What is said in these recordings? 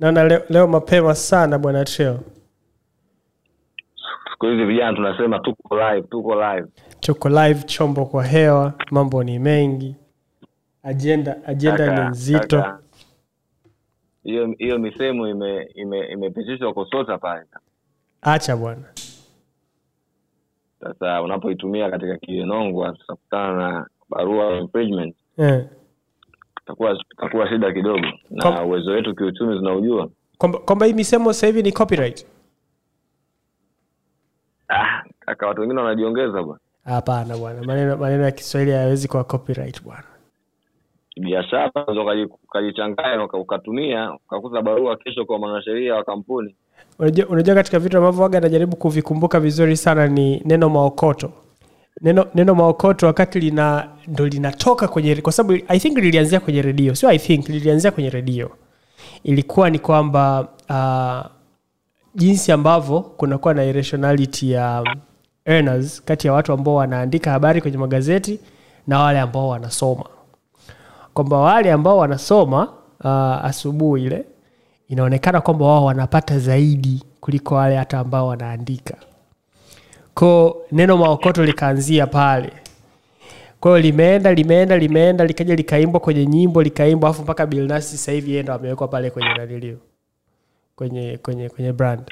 naona leo, leo mapema sana bwana Trail. siku hizi vijana tunasema tuko live tuko live. Tuko live chombo kwa hewa mambo ni mengi. Ajenda ajenda Kaka, ni nzito hiyo hiyo misemo ime ime- imepitishwa kusota pale. Acha bwana. Sasa unapoitumia katika kienongwa tutakutana na barua ya infringement eh. Itakuwa takuwa shida kidogo. Na uwezo wetu kiuchumi tunaujua. Kwamba hii misemo sasa hivi ni copyright? Ah, kaka watu wengine wanajiongeza bwana. Hapana bwana maneno maneno ya kiswahili hayawezi kuwa copyright bwana. Biashara unaweza ukaji- ukajichanganya ukatumia ukakuta barua kesho kwa mwanasheria wa kampuni. Unajua, unajua katika vitu ambavyo waga anajaribu kuvikumbuka vizuri sana ni neno maokoto neno neno maokoto wakati lina ndo linatoka kwenye kwa sababu i think lilianzia kwenye redio sio i think lilianzia kwenye redio. Ilikuwa ni kwamba uh, jinsi ambavyo kunakuwa na irrationality ya earners kati ya watu ambao wanaandika habari kwenye magazeti na wale ambao wanasoma. Kwamba wale ambao wanasoma uh, asubuhi ile inaonekana kwamba wao wanapata zaidi kuliko wale hata ambao wanaandika ko neno maokoto likaanzia pale. Kwa hiyo limeenda limeenda limeenda likaja likaimbwa kwenye nyimbo likaimbwa afu mpaka bilnasi sasa hivi yeye amewekwa pale kwenye nanilio kwenye kwenye kwenye brand.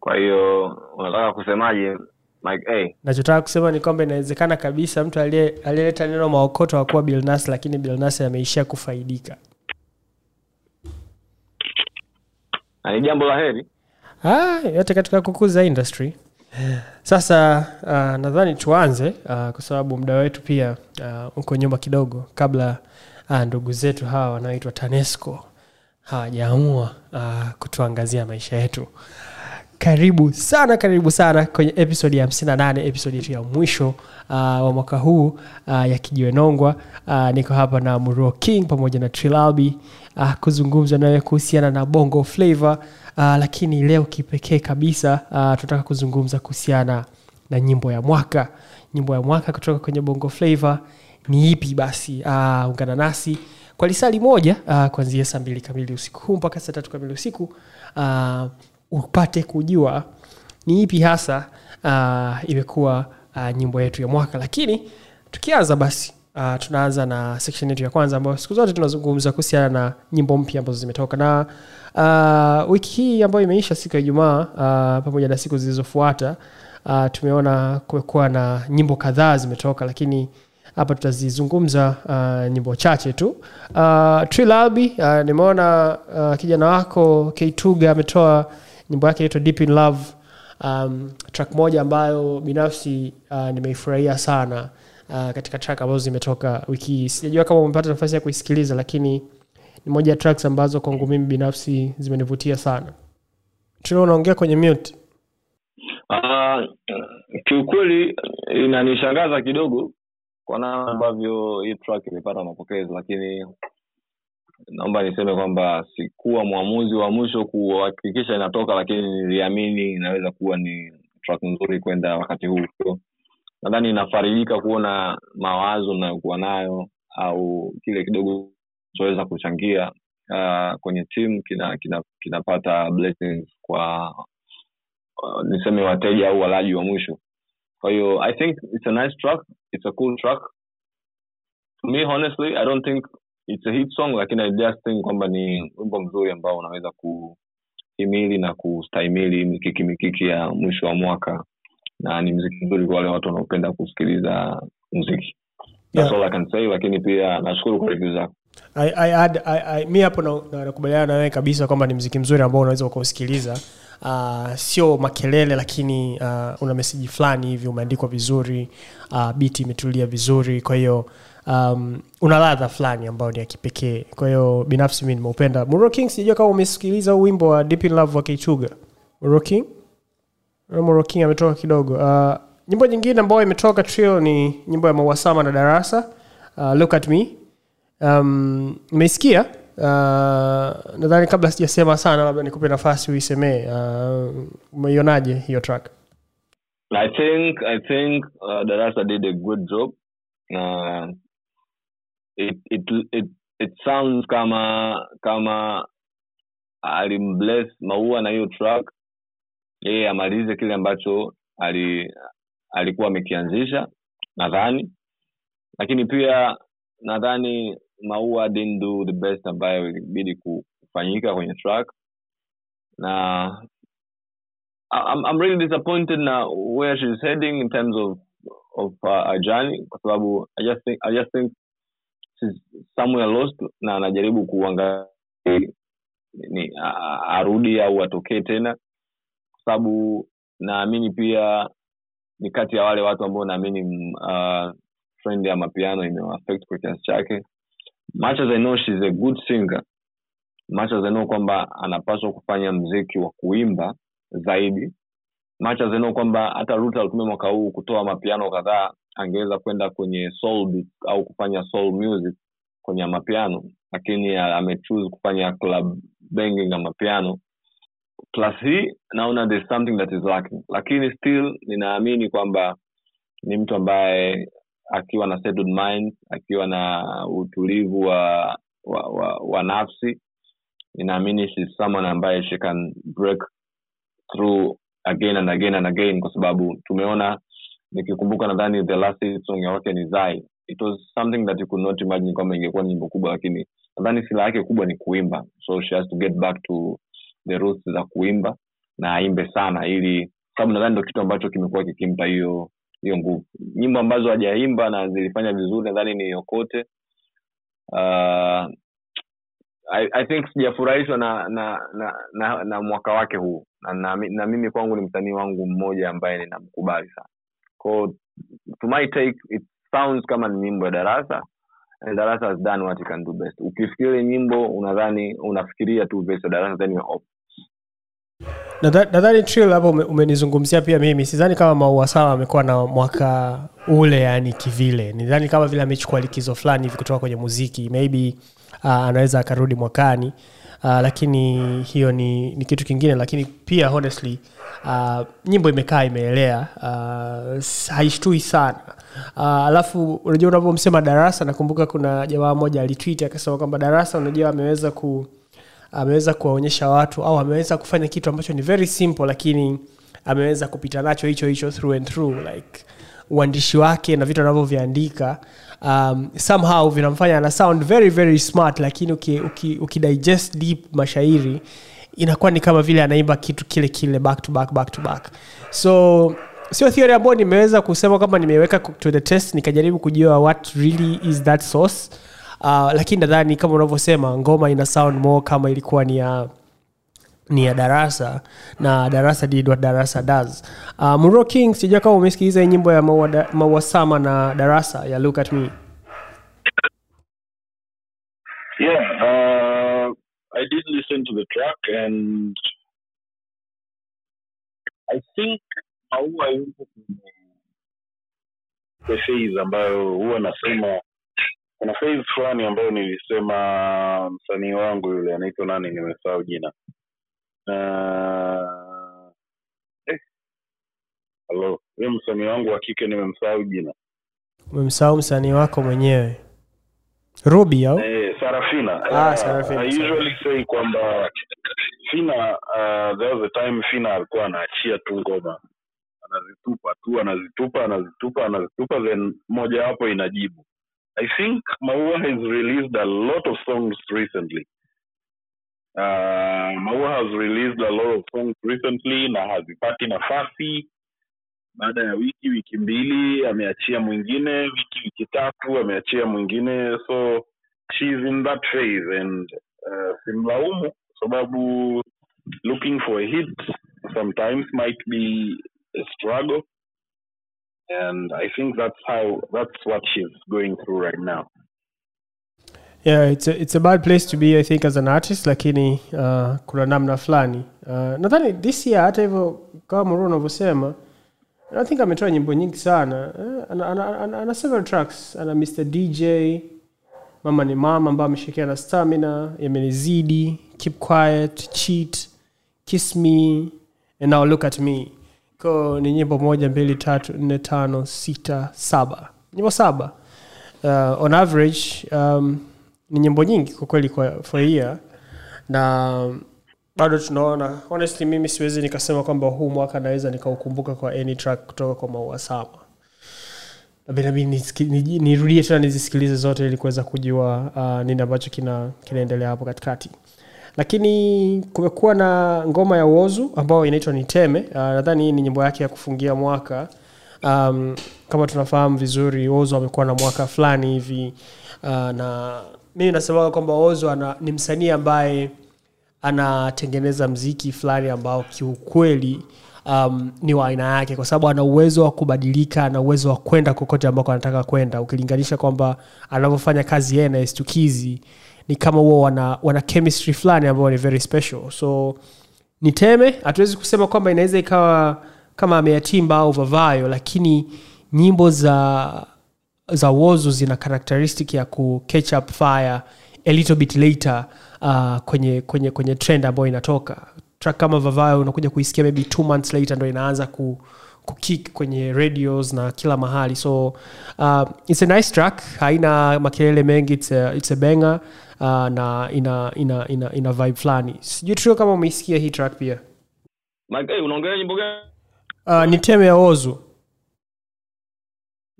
Kwa hiyo unataka kusemaje? Mike a? Nachotaka kusema ni kwamba inawezekana kabisa mtu aliyeleta neno maokoto akuwa bilnas lakini bilnas ameishia kufaidika na ni jambo la heri. Ah, yote katika kukuza industry. Sasa uh, nadhani tuanze uh, kwa sababu muda wetu pia uh, uko nyuma kidogo kabla uh, ndugu zetu hawa wanaoitwa tanesco hawajaamua uh, kutuangazia maisha yetu karibu sana karibu sana kwenye episodi ya 58 episodi yetu ya mwisho uh, wa mwaka huu uh, ya kijiwe uh, niko hapa na muro king pamoja na trilalbi uh, kuzungumza nawe kuhusiana na bongo flavor uh, lakini leo kipekee kabisa uh, tunataka kuzungumza kuhusiana na nyimbo ya mwaka. Nyimbo ya mwaka kutoka kwenye bongo flavor ni ipi basi? Uh, ungana nasi kwa lisali moja uh, kuanzia saa mbili kamili usiku huu mpaka saa tatu kamili usiku. Uh, upate kujua ni ipi hasa uh, imekuwa uh, nyimbo yetu ya mwaka. Lakini tukianza basi uh, tunaanza na section yetu ya kwanza ambayo siku zote tunazungumza kuhusiana na nyimbo mpya ambazo zimetoka. Na uh, wiki hii ambayo imeisha siku ya ijumaa uh, pamoja na siku zilizofuata uh, tumeona kumekuwa na nyimbo kadhaa zimetoka lakini hapa tutazizungumza uh, nyimbo chache tu. Uh, trilalbi uh, nimeona uh, kijana wako keituga ametoa nyimbo yake inaitwa deep in love. Um, track moja ambayo binafsi uh, nimeifurahia sana uh, katika track ambazo zimetoka wiki hii. Sijajua kama umepata nafasi ya kuisikiliza lakini ni moja ya tracks ambazo kwangu mimi binafsi zimenivutia sana. Tuna unaongea kwenye mute. Uh, kiukweli inanishangaza kidogo kwa namna ambavyo hii track imepata mapokezi lakini naomba niseme kwamba sikuwa mwamuzi wa mwisho kuhakikisha inatoka lakini niliamini inaweza kuwa ni track nzuri kwenda wakati huu. So, nadhani inafarijika kuona mawazo nayokuwa nayo au kile kidogo choweza kuchangia uh, kwenye timu kinapata kina, kina kwa uh, niseme wateja au walaji wa mwisho. Kwa hiyo i think it's a nice track it's a cool track. To me honestly i don't think it's a hit song lakini i just think kwamba ni wimbo mzuri ambao unaweza kuhimili na kustahimili mikiki mikiki ya mwisho wa mwaka. Na ni mziki mzuri kwa wale watu wanaopenda kusikiliza mziki That's Yeah. all I can say lakini pia nashukuru kwa review zako. I, I, add- I, I, mi hapo nakubaliana na- na nawewe kabisa kwamba ni mziki mzuri ambao unaweza ukausikiliza. Uh, sio makelele lakini uh, una meseji fulani hivi umeandikwa vizuri uh, biti imetulia vizuri. Kwa hiyo um, una ladha fulani ambayo ni ya kipekee. Kwa hiyo binafsi mi nimeupenda. Muro king sijua kama umesikiliza huu wimbo wa deep in love wa kichuga Muro king? King ametoka kidogo. Uh, nyimbo nyingine ambayo imetoka trio ni nyimbo ya mauasama na darasa. Uh, look at me. Um, uh, nadhani kabla sijasema sana labda nikupe nafasi uisemee. Uh, hiyo track? I think I think uh, Darasa did a good job na it, it, it, it sounds kama kama alimbless maua na hiyo track yeye amalize kile ambacho ali alikuwa amekianzisha nadhani. Lakini pia nadhani maua didn't do the best ambayo ilibidi kufanyika kwenye track na I'm, I'm really disappointed na where she's heading in terms of of uh, ajani kwa sababu I just think I just think somewhere lost na anajaribu kuangalia ni arudi au atokee tena. Kwa sababu naamini pia ni kati ya wale watu ambao naamini mm, uh, friend ya mapiano imewaffect kwa kiasi chake. Much as i know she's a good singer. Much as i know kwamba anapaswa kufanya mziki wa kuimba zaidi. Much as I know kwamba hata Ruta alitumia mwaka huu kutoa mapiano kadhaa angeweza kwenda kwenye soul au kufanya soul music kwenye mapiano lakini amechoose kufanya club banging amapiano. Mapiano plus hii naona there's something that is lacking. Lakini still ninaamini kwamba ni mtu ambaye akiwa na settled mind akiwa na utulivu wa wa, wa, wa nafsi ninaamini she's someone ambaye she can break through again and again and again kwa sababu tumeona nikikumbuka nadhani the last song ya ni zai. It was something that you could not imagine kwamba ingekuwa nyimbo kubwa lakini nadhani sila yake kubwa ni kuimba. So she has to get back to the roots za kuimba na aimbe sana ili sababu nadhani ndo kitu ambacho kimekuwa kikimpa hiyo hiyo nguvu. Nyimbo ambazo hajaimba na zilifanya vizuri nadhani ni yokote uh, I, I think sijafurahishwa na na, na na na mwaka wake huu. Na, na, na mimi kwangu ni msanii wangu mmoja ambaye ninamkubali sana to my take it sounds kama ni nyimbo ya darasa. And darasa has done what he can do best. Ukifikiria nyimbo unadhani unafikiria tu verse darasa then you're off. Nadhani trill hapo umenizungumzia pia mimi. Sidhani kama maua sawa amekuwa na mwaka ule yani kivile. Nidhani kama vile amechukua likizo fulani hivi kutoka kwenye muziki. Maybe uh, anaweza akarudi mwakani lakini hiyo ni, ni kitu kingine lakini pia honestly uh, nyimbo imekaa imeelea uh, haishtui sana. Uh, alafu unajua unavyomsema darasa nakumbuka kuna jamaa moja alitwit akasema kwamba darasa unajua ameweza ku ameweza kuwaonyesha watu au ameweza kufanya kitu ambacho ni very simple lakini ameweza kupita nacho hicho hicho through and through like uandishi wake na vitu anavyoviandika um, somehow vinamfanya ana sound very very smart lakini uki, uki, uki deep mashairi inakuwa ni kama vile anaimba kitu kile kile back to back back to back. So sio theory ambayo nimeweza kusema kwamba nimeweka to the test nikajaribu kujua what really is that source. Uh, lakini nadhani kama unavyosema ngoma ina sound more kama ilikuwa ni ya ni ya darasa na darasa didwa darasa das uh, Muro king sijua kama umesikiliza nyimbo ya maua, da, maua sama na darasa ya look at me. Yeah, uh, I did listen to the track and I think maua yuko kwenye phase ambayo huwa nasema kuna phase fulani ambayo nilisema msanii wangu yule anaitwa nani nimesahau jina uh, eh, halo huyo msanii wangu wa kike nimemsahau jina umemsahau msanii wako mwenyewe rubi au Eh, Sarafina. Ah, Sarafina, I usually say kwamba Fina uh, there was a time Fina alikuwa anaachia tu ngoma anazitupa tu anazitupa anazitupa anazitupa then moja wapo inajibu. I think Maua has released a lot of songs recently. Uh, has released a lot of songs recently na hazipati nafasi. Baada ya wiki wiki mbili ameachia mwingine. Wiki wiki tatu ameachia mwingine. So she's in that phase and uh, simlaumu sababu looking for a hit sometimes might be a struggle. And i think that's how that's what she's going through right now yeah it's a, it's a bad place to be i think as an artist lakini uh, kuna namna fulani. Uh, nadhani this year hata hivyo kama muru unavyosema i think ametoa nyimbo nyingi sana. Uh, ana, ana, ana, several tracks. Ana mr dj mama ni mama ambayo ameshikia na stamina yamenizidi keep quiet cheat kiss me and now look at me. Ko ni nyimbo moja mbili tatu nne tano sita saba. Nyimbo saba. Uh, on average um, ni nyimbo nyingi kwa kweli kwa for na bado tunaona honestly mimi siwezi nikasema kwamba huu mwaka naweza nikaukumbuka kwa any track kutoka kwa maua sama. Nirudie tena nizisikilize zote ili kuweza kujua uh, nini ambacho kina hapo katikati. Lakini kumekuwa na ngoma ya uozu ambayo inaitwa niteme uh, nadhani hii ni nyimbo yake ya kufungia mwaka. Um, kama tunafahamu vizuri ozo amekuwa na mwaka fulani hivi uh, na mimi nasemaga kwamba ozo ana, ni msanii ambaye anatengeneza mziki fulani ambao kiukweli um, ni wa aina yake kwa sababu ana uwezo wa kubadilika ana uwezo wa kwenda kokote ambako anataka kwenda. Ukilinganisha kwamba anavyofanya kazi yeye na estukizi ni kama huo wana, wana chemistry fulani ambayo ni very special. So niteme hatuwezi kusema kwamba inaweza ikawa kama ameyatimba au vavayo lakini nyimbo za za wozu zina characteristic ya ku catch up fire a little bit later uh, kwenye kwenye kwenye trend ambayo inatoka. Track kama vavayo unakuja kuisikia maybe two months later ndo inaanza ku kukik kwenye radios na kila mahali. So uh, it's a nice track. Haina makelele mengi it's a, it's a banger uh, na ina ina ina, ina vibe fulani. Sijui trio kama umeisikia hii track pia. Unaongelea nyimbo gani? Uh, ni teme ya ozu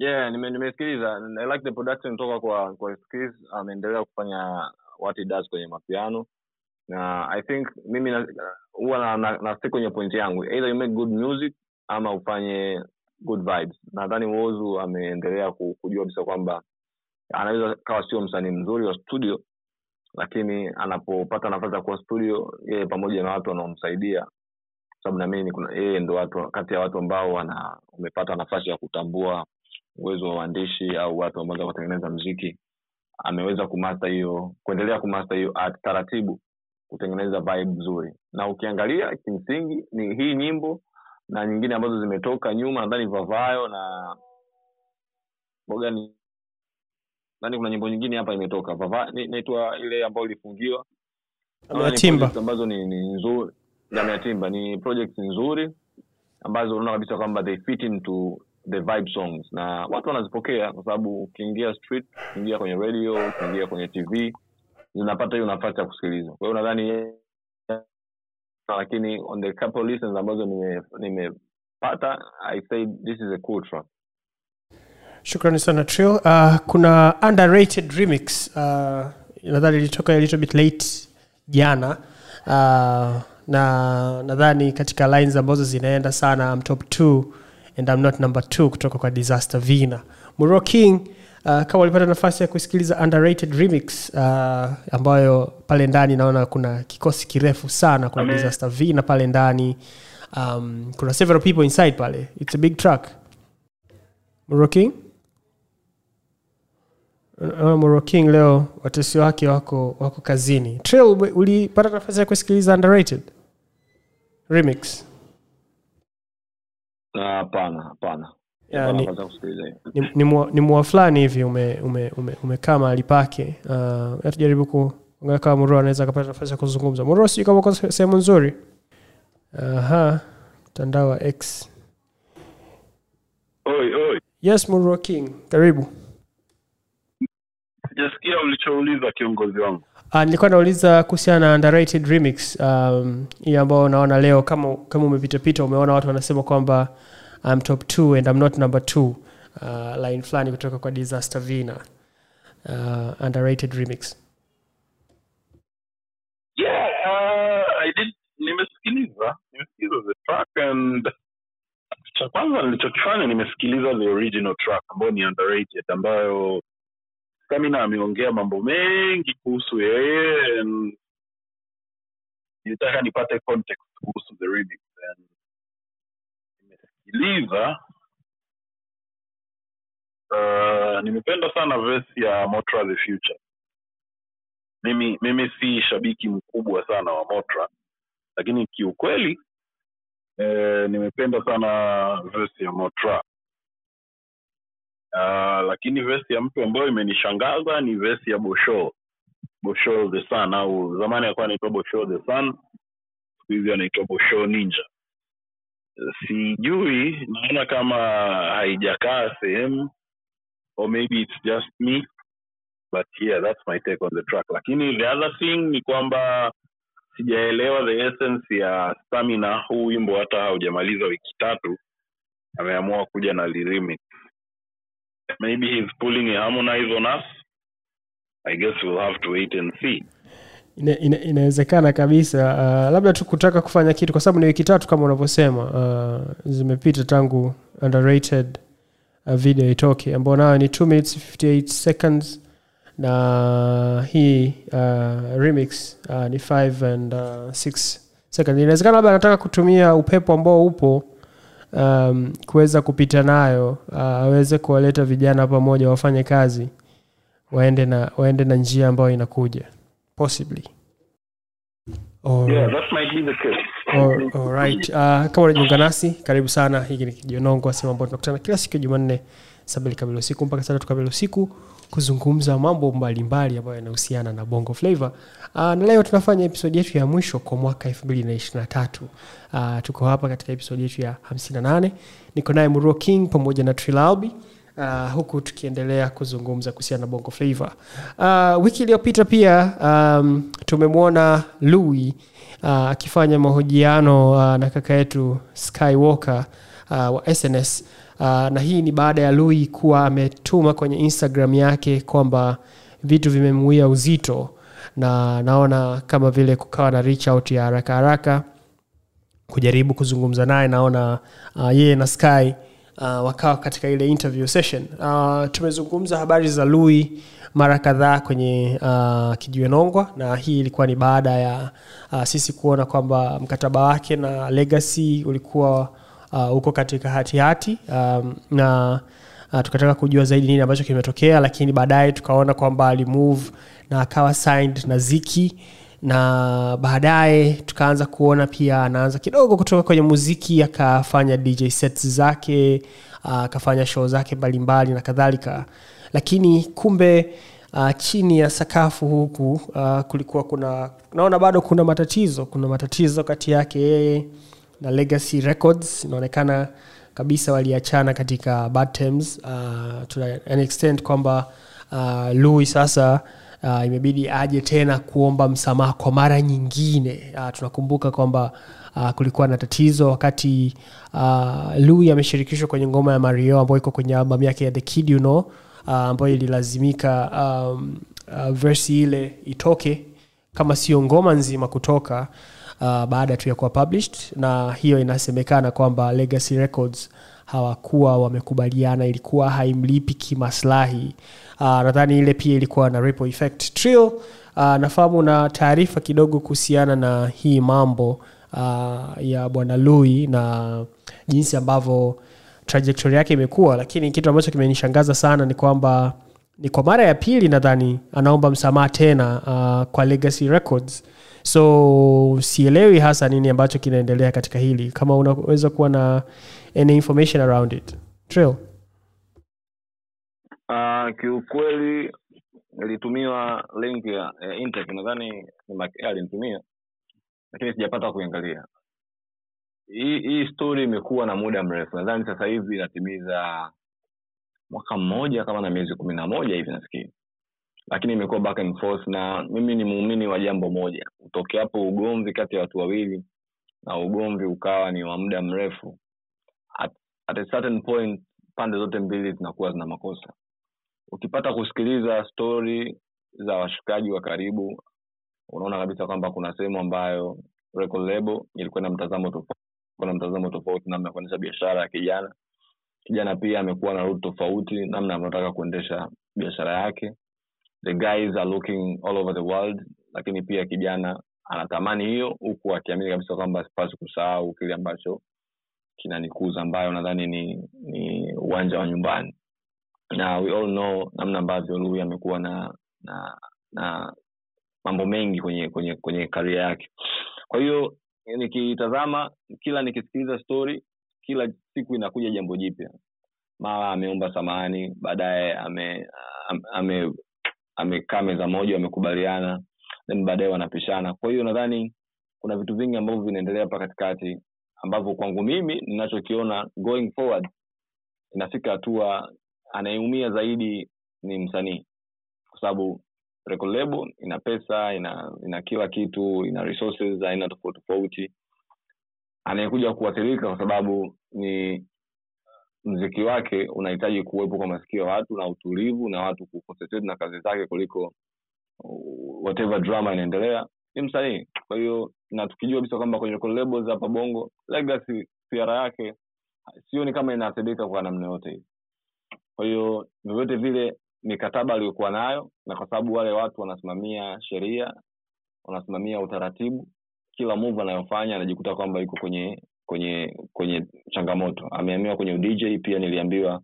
yeah nime- nimesikiliza. I like the production toka kwa kwa Skiz. ameendelea kufanya what he does kwenye mapiano. Na i think mimi huwa na, na, na stick kwenye point yangu. Either you make good music ama ufanye good vibes. Nadhani wozu ameendelea ku- kujua kabisa kwamba anaweza kawa sio msanii mzuri wa studio lakini anapopata nafasi ya kuwa studio yeye pamoja na watu wanaomsaidia sababu naamini yeye ndo watu kati ya watu ambao wana wamepata nafasi ya kutambua uwezo wa uandishi au watu ambao kutengeneza mziki ameweza kumasta hiyo kuendelea kumasta hiyo art taratibu kutengeneza vibe nzuri. Na ukiangalia kimsingi ni hii nyimbo na nyingine ambazo zimetoka nyuma nadhani vavayo na mogani nani kuna nyimbo nyingine hapa imetoka. Vava- ni- inaitwa ile ambayo ilifungiwa. Ambazo ni, ni nzuri. Yameatimba ni projects nzuri ambazo unaona kabisa kwamba they fit into the vibe songs. Na watu wanazipokea kwa sababu ukiingia street ukiingia kwenye radio ukiingia kwenye tv zinapata hiyo nafasi ya kusikiliza. Kwa hiyo nadhani lakini on the couple listens ambazo nime- nimepata i say this is a cool track. Shukrani sana trio uh, kuna underrated remix uh, ilitoka a little bit late jana. Uh, na nadhani katika lines ambazo zinaenda sana I'm top 2 and I'm not number two kutoka kwa disaster vina muro king uh, kama ulipata nafasi ya kusikiliza underrated remix uh, ambayo pale ndani naona kuna kikosi kirefu sana kuna Amen. disaster vina pale ndani um, kuna several people inside pale it's a big track muro king Uh, Moro King leo watesi wake wako wako kazini. Trill, ulipata nafasi ya kusikiliza underrated remix? Na hapana hapana Ya, ni-. Ni, ni, mua, ni mua fulani hivi ume, ume, ume, umekaa mahali pake. Uh, tujaribu kuangalia kama Muro anaweza akapata nafasi ya kuzungumza. Muro, sijui kama uko sehemu nzuri. Aha, mtandao wa X. oi oi Yes, Muro King, karibu. sijasikia ulichouliza kiongozi wangu Uh, nilikuwa nauliza kuhusiana na underrated remix um, hii ambao unaona leo kama kama umepitapita umeona watu wanasema kwamba I'm top two and I'm not number two uh, line fulani kutoka kwa disaster vina uh, underrated remix. Yeah uh, nimesikiliza nimesikiliza the track and cha kwanza nilichokifanya nimesikiliza the original track ambayo ni underrated ambayo stamina ameongea mambo mengi kuhusu yeye and nilitaka nipate context kuhusu the remix and nimesikiliza uh, nimependa sana verse ya motra the future. Mimi mimi si shabiki mkubwa sana wa motra lakini kiukweli eh, nimependa sana verse ya motra. Uh, lakini vesi ya mtu ambayo imenishangaza ni vesi ya bosho. Bosho the sun au zamani alikuwa anaitwa bosho the sun siku hizi anaitwa bosho ninja sijui naona kama haijakaa sehemu or maybe it's just me but yeah that's my take on the track. Lakini the other thing ni kwamba sijaelewa the essence ya stamina huu wimbo hata haujamaliza wiki tatu ameamua kuja na lyrics. Maybe he's pulling a harmonize on us. I guess we'll have to wait and see ina, ina, inawezekana kabisa uh, labda tu kutaka kufanya kitu kwa sababu ni wiki tatu kama unavyosema uh, zimepita tangu underrated uh, video itoke ambao nayo ni 2 minutes 58 seconds na hii uh, remix uh, ni 5 and uh, 6 seconds. Inawezekana labda anataka kutumia upepo ambao upo um, kuweza kupita nayo uh, aweze kuwaleta vijana pamoja wafanye kazi waende na waende na njia ambayo inakuja possibly. Or, yeah that might be the case. All- right. Uh, kama unajiunga nasi karibu sana. Hiki ni kijionongo sehemu ambao tunakutana kila siku ya jumanne saa mbili kamili usiku mpaka saa tatu kamili usiku kuzungumza mambo mbalimbali ambayo yanahusiana na bongo flavor uh, na leo tunafanya episodi yetu ya mwisho kwa mwaka 223 uh, tuko hapa katika episodi yetu ya 58 niko naye muruo king pamoja na trilalbi Uh, huku tukiendelea kuzungumza kuhusiana na bongo flavor uh, wiki iliyopita pia um, tumemwona louis uh, akifanya mahojiano uh, na kaka yetu skywalker uh, wa sns uh, na hii ni baada ya lui kuwa ametuma kwenye instagram yake kwamba vitu vimemuia uzito na naona kama vile kukawa na reach out ya haraka haraka kujaribu kuzungumza naye. Naona uh, yeye na sky uh, wakawa katika ile interview session. Uh, tumezungumza habari za lui mara kadhaa kwenye uh, kijiwenongwa na hii ilikuwa ni baada ya uh, sisi kuona kwamba mkataba wake na legacy ulikuwa uh, uko katika hatihati um, na uh, tukataka kujua zaidi nini ambacho kimetokea lakini baadaye tukaona kwamba alimove na akawa signed na ziki na baadaye tukaanza kuona pia anaanza kidogo kutoka kwenye muziki akafanya dj sets zake ah, akafanya show zake mbalimbali na kadhalika. Lakini kumbe uh, chini ya sakafu huku uh, kulikuwa kuna naona bado kuna matatizo kuna matatizo kati yake yeye na legacy records. Inaonekana kabisa waliachana katika bad terms uh, to an extent kwamba uh, louis sasa uh, imebidi aje tena kuomba msamaha kwa mara nyingine. Uh, tunakumbuka kwamba uh, kulikuwa na tatizo wakati uh, lui ameshirikishwa kwenye ngoma ya mario ambayo iko kwenye albamu yake ya the kid you know uh, ambayo ililazimika um, uh, versi ile itoke kama sio ngoma nzima kutoka uh, baada tu ya kuwa published. Na hiyo inasemekana kwamba legacy records hawakuwa wamekubaliana ilikuwa haimlipi kimaslahi uh, nadhani ile pia ilikuwa na ripple effect. Trill uh, nafahamu na taarifa kidogo kuhusiana na hii mambo uh, ya bwana lui na jinsi ambavyo trajectory yake imekuwa. Lakini kitu ambacho kimenishangaza sana ni kwamba ni kwa mara ya pili nadhani anaomba msamaha tena uh, kwa legacy records. So sielewi hasa nini ambacho kinaendelea katika hili. Kama unaweza kuwa na any information around it. Trill. Uh, kiukweli ilitumiwa link ya, ya Intech nadhani Air alinitumia lakini sijapata kuiangalia. Hii story imekuwa na muda mrefu nadhani sasa hivi inatimiza mwaka mmoja kama na miezi kumi na moja hivi nafikiri. Lakini imekuwa back and forth na mimi ni muumini wa jambo moja. Utokeapo ugomvi kati ya watu wawili na ugomvi ukawa ni wa muda mrefu. At, at a certain point pande zote mbili zinakuwa zina makosa ukipata kusikiliza stori za washikaji wa karibu unaona kabisa kwamba kuna sehemu ambayo record label ilikuwa na mtazamo tofauti na mtazamo tofauti namna ya kuendesha biashara ya kijana. Kijana pia amekuwa na route tofauti namna anavyotaka kuendesha biashara yake. The guys are looking all over the world lakini pia kijana anatamani hiyo huku akiamini kabisa kwamba sipasi kusahau kile ambacho kinanikuza ambayo nadhani ni ni uwanja wa nyumbani na we all know namna ambavyo lui amekuwa na na na mambo mengi kwenye kwenye kwenye karia yake. Kwa hiyo nikitazama kila nikisikiliza story kila siku inakuja jambo jipya. Mara ameomba samahani baadaye ame ame amekaa meza moja wamekubaliana then baadaye wanapishana. Kwa hiyo nadhani kuna vitu vingi ambavyo vinaendelea hapa katikati ambavyo kwangu mimi ninachokiona going forward inafika hatua anayeumia zaidi ni msanii. Kwa sababu record ina pesa ina ina kila kitu ina resources aina tofauti tofauti. Anayekuja kuathirika kwa sababu ni mziki wake unahitaji kuwepo kwa masikio ya watu na utulivu na watu kuconcentrate na kazi zake kuliko whatever drama inaendelea. Ni msanii. Kwa hiyo na tukijua kabisa kwamba kwenye labels hapa bongo legacy siara yake sioni kama inaathirika kwa namna yote hii kwa hiyo vyovyote vile mikataba aliyokuwa nayo na kwa sababu wale watu wanasimamia sheria wanasimamia utaratibu kila move anayofanya anajikuta kwamba iko kwenye kwenye kwenye changamoto. Ameamiwa kwenye udj pia niliambiwa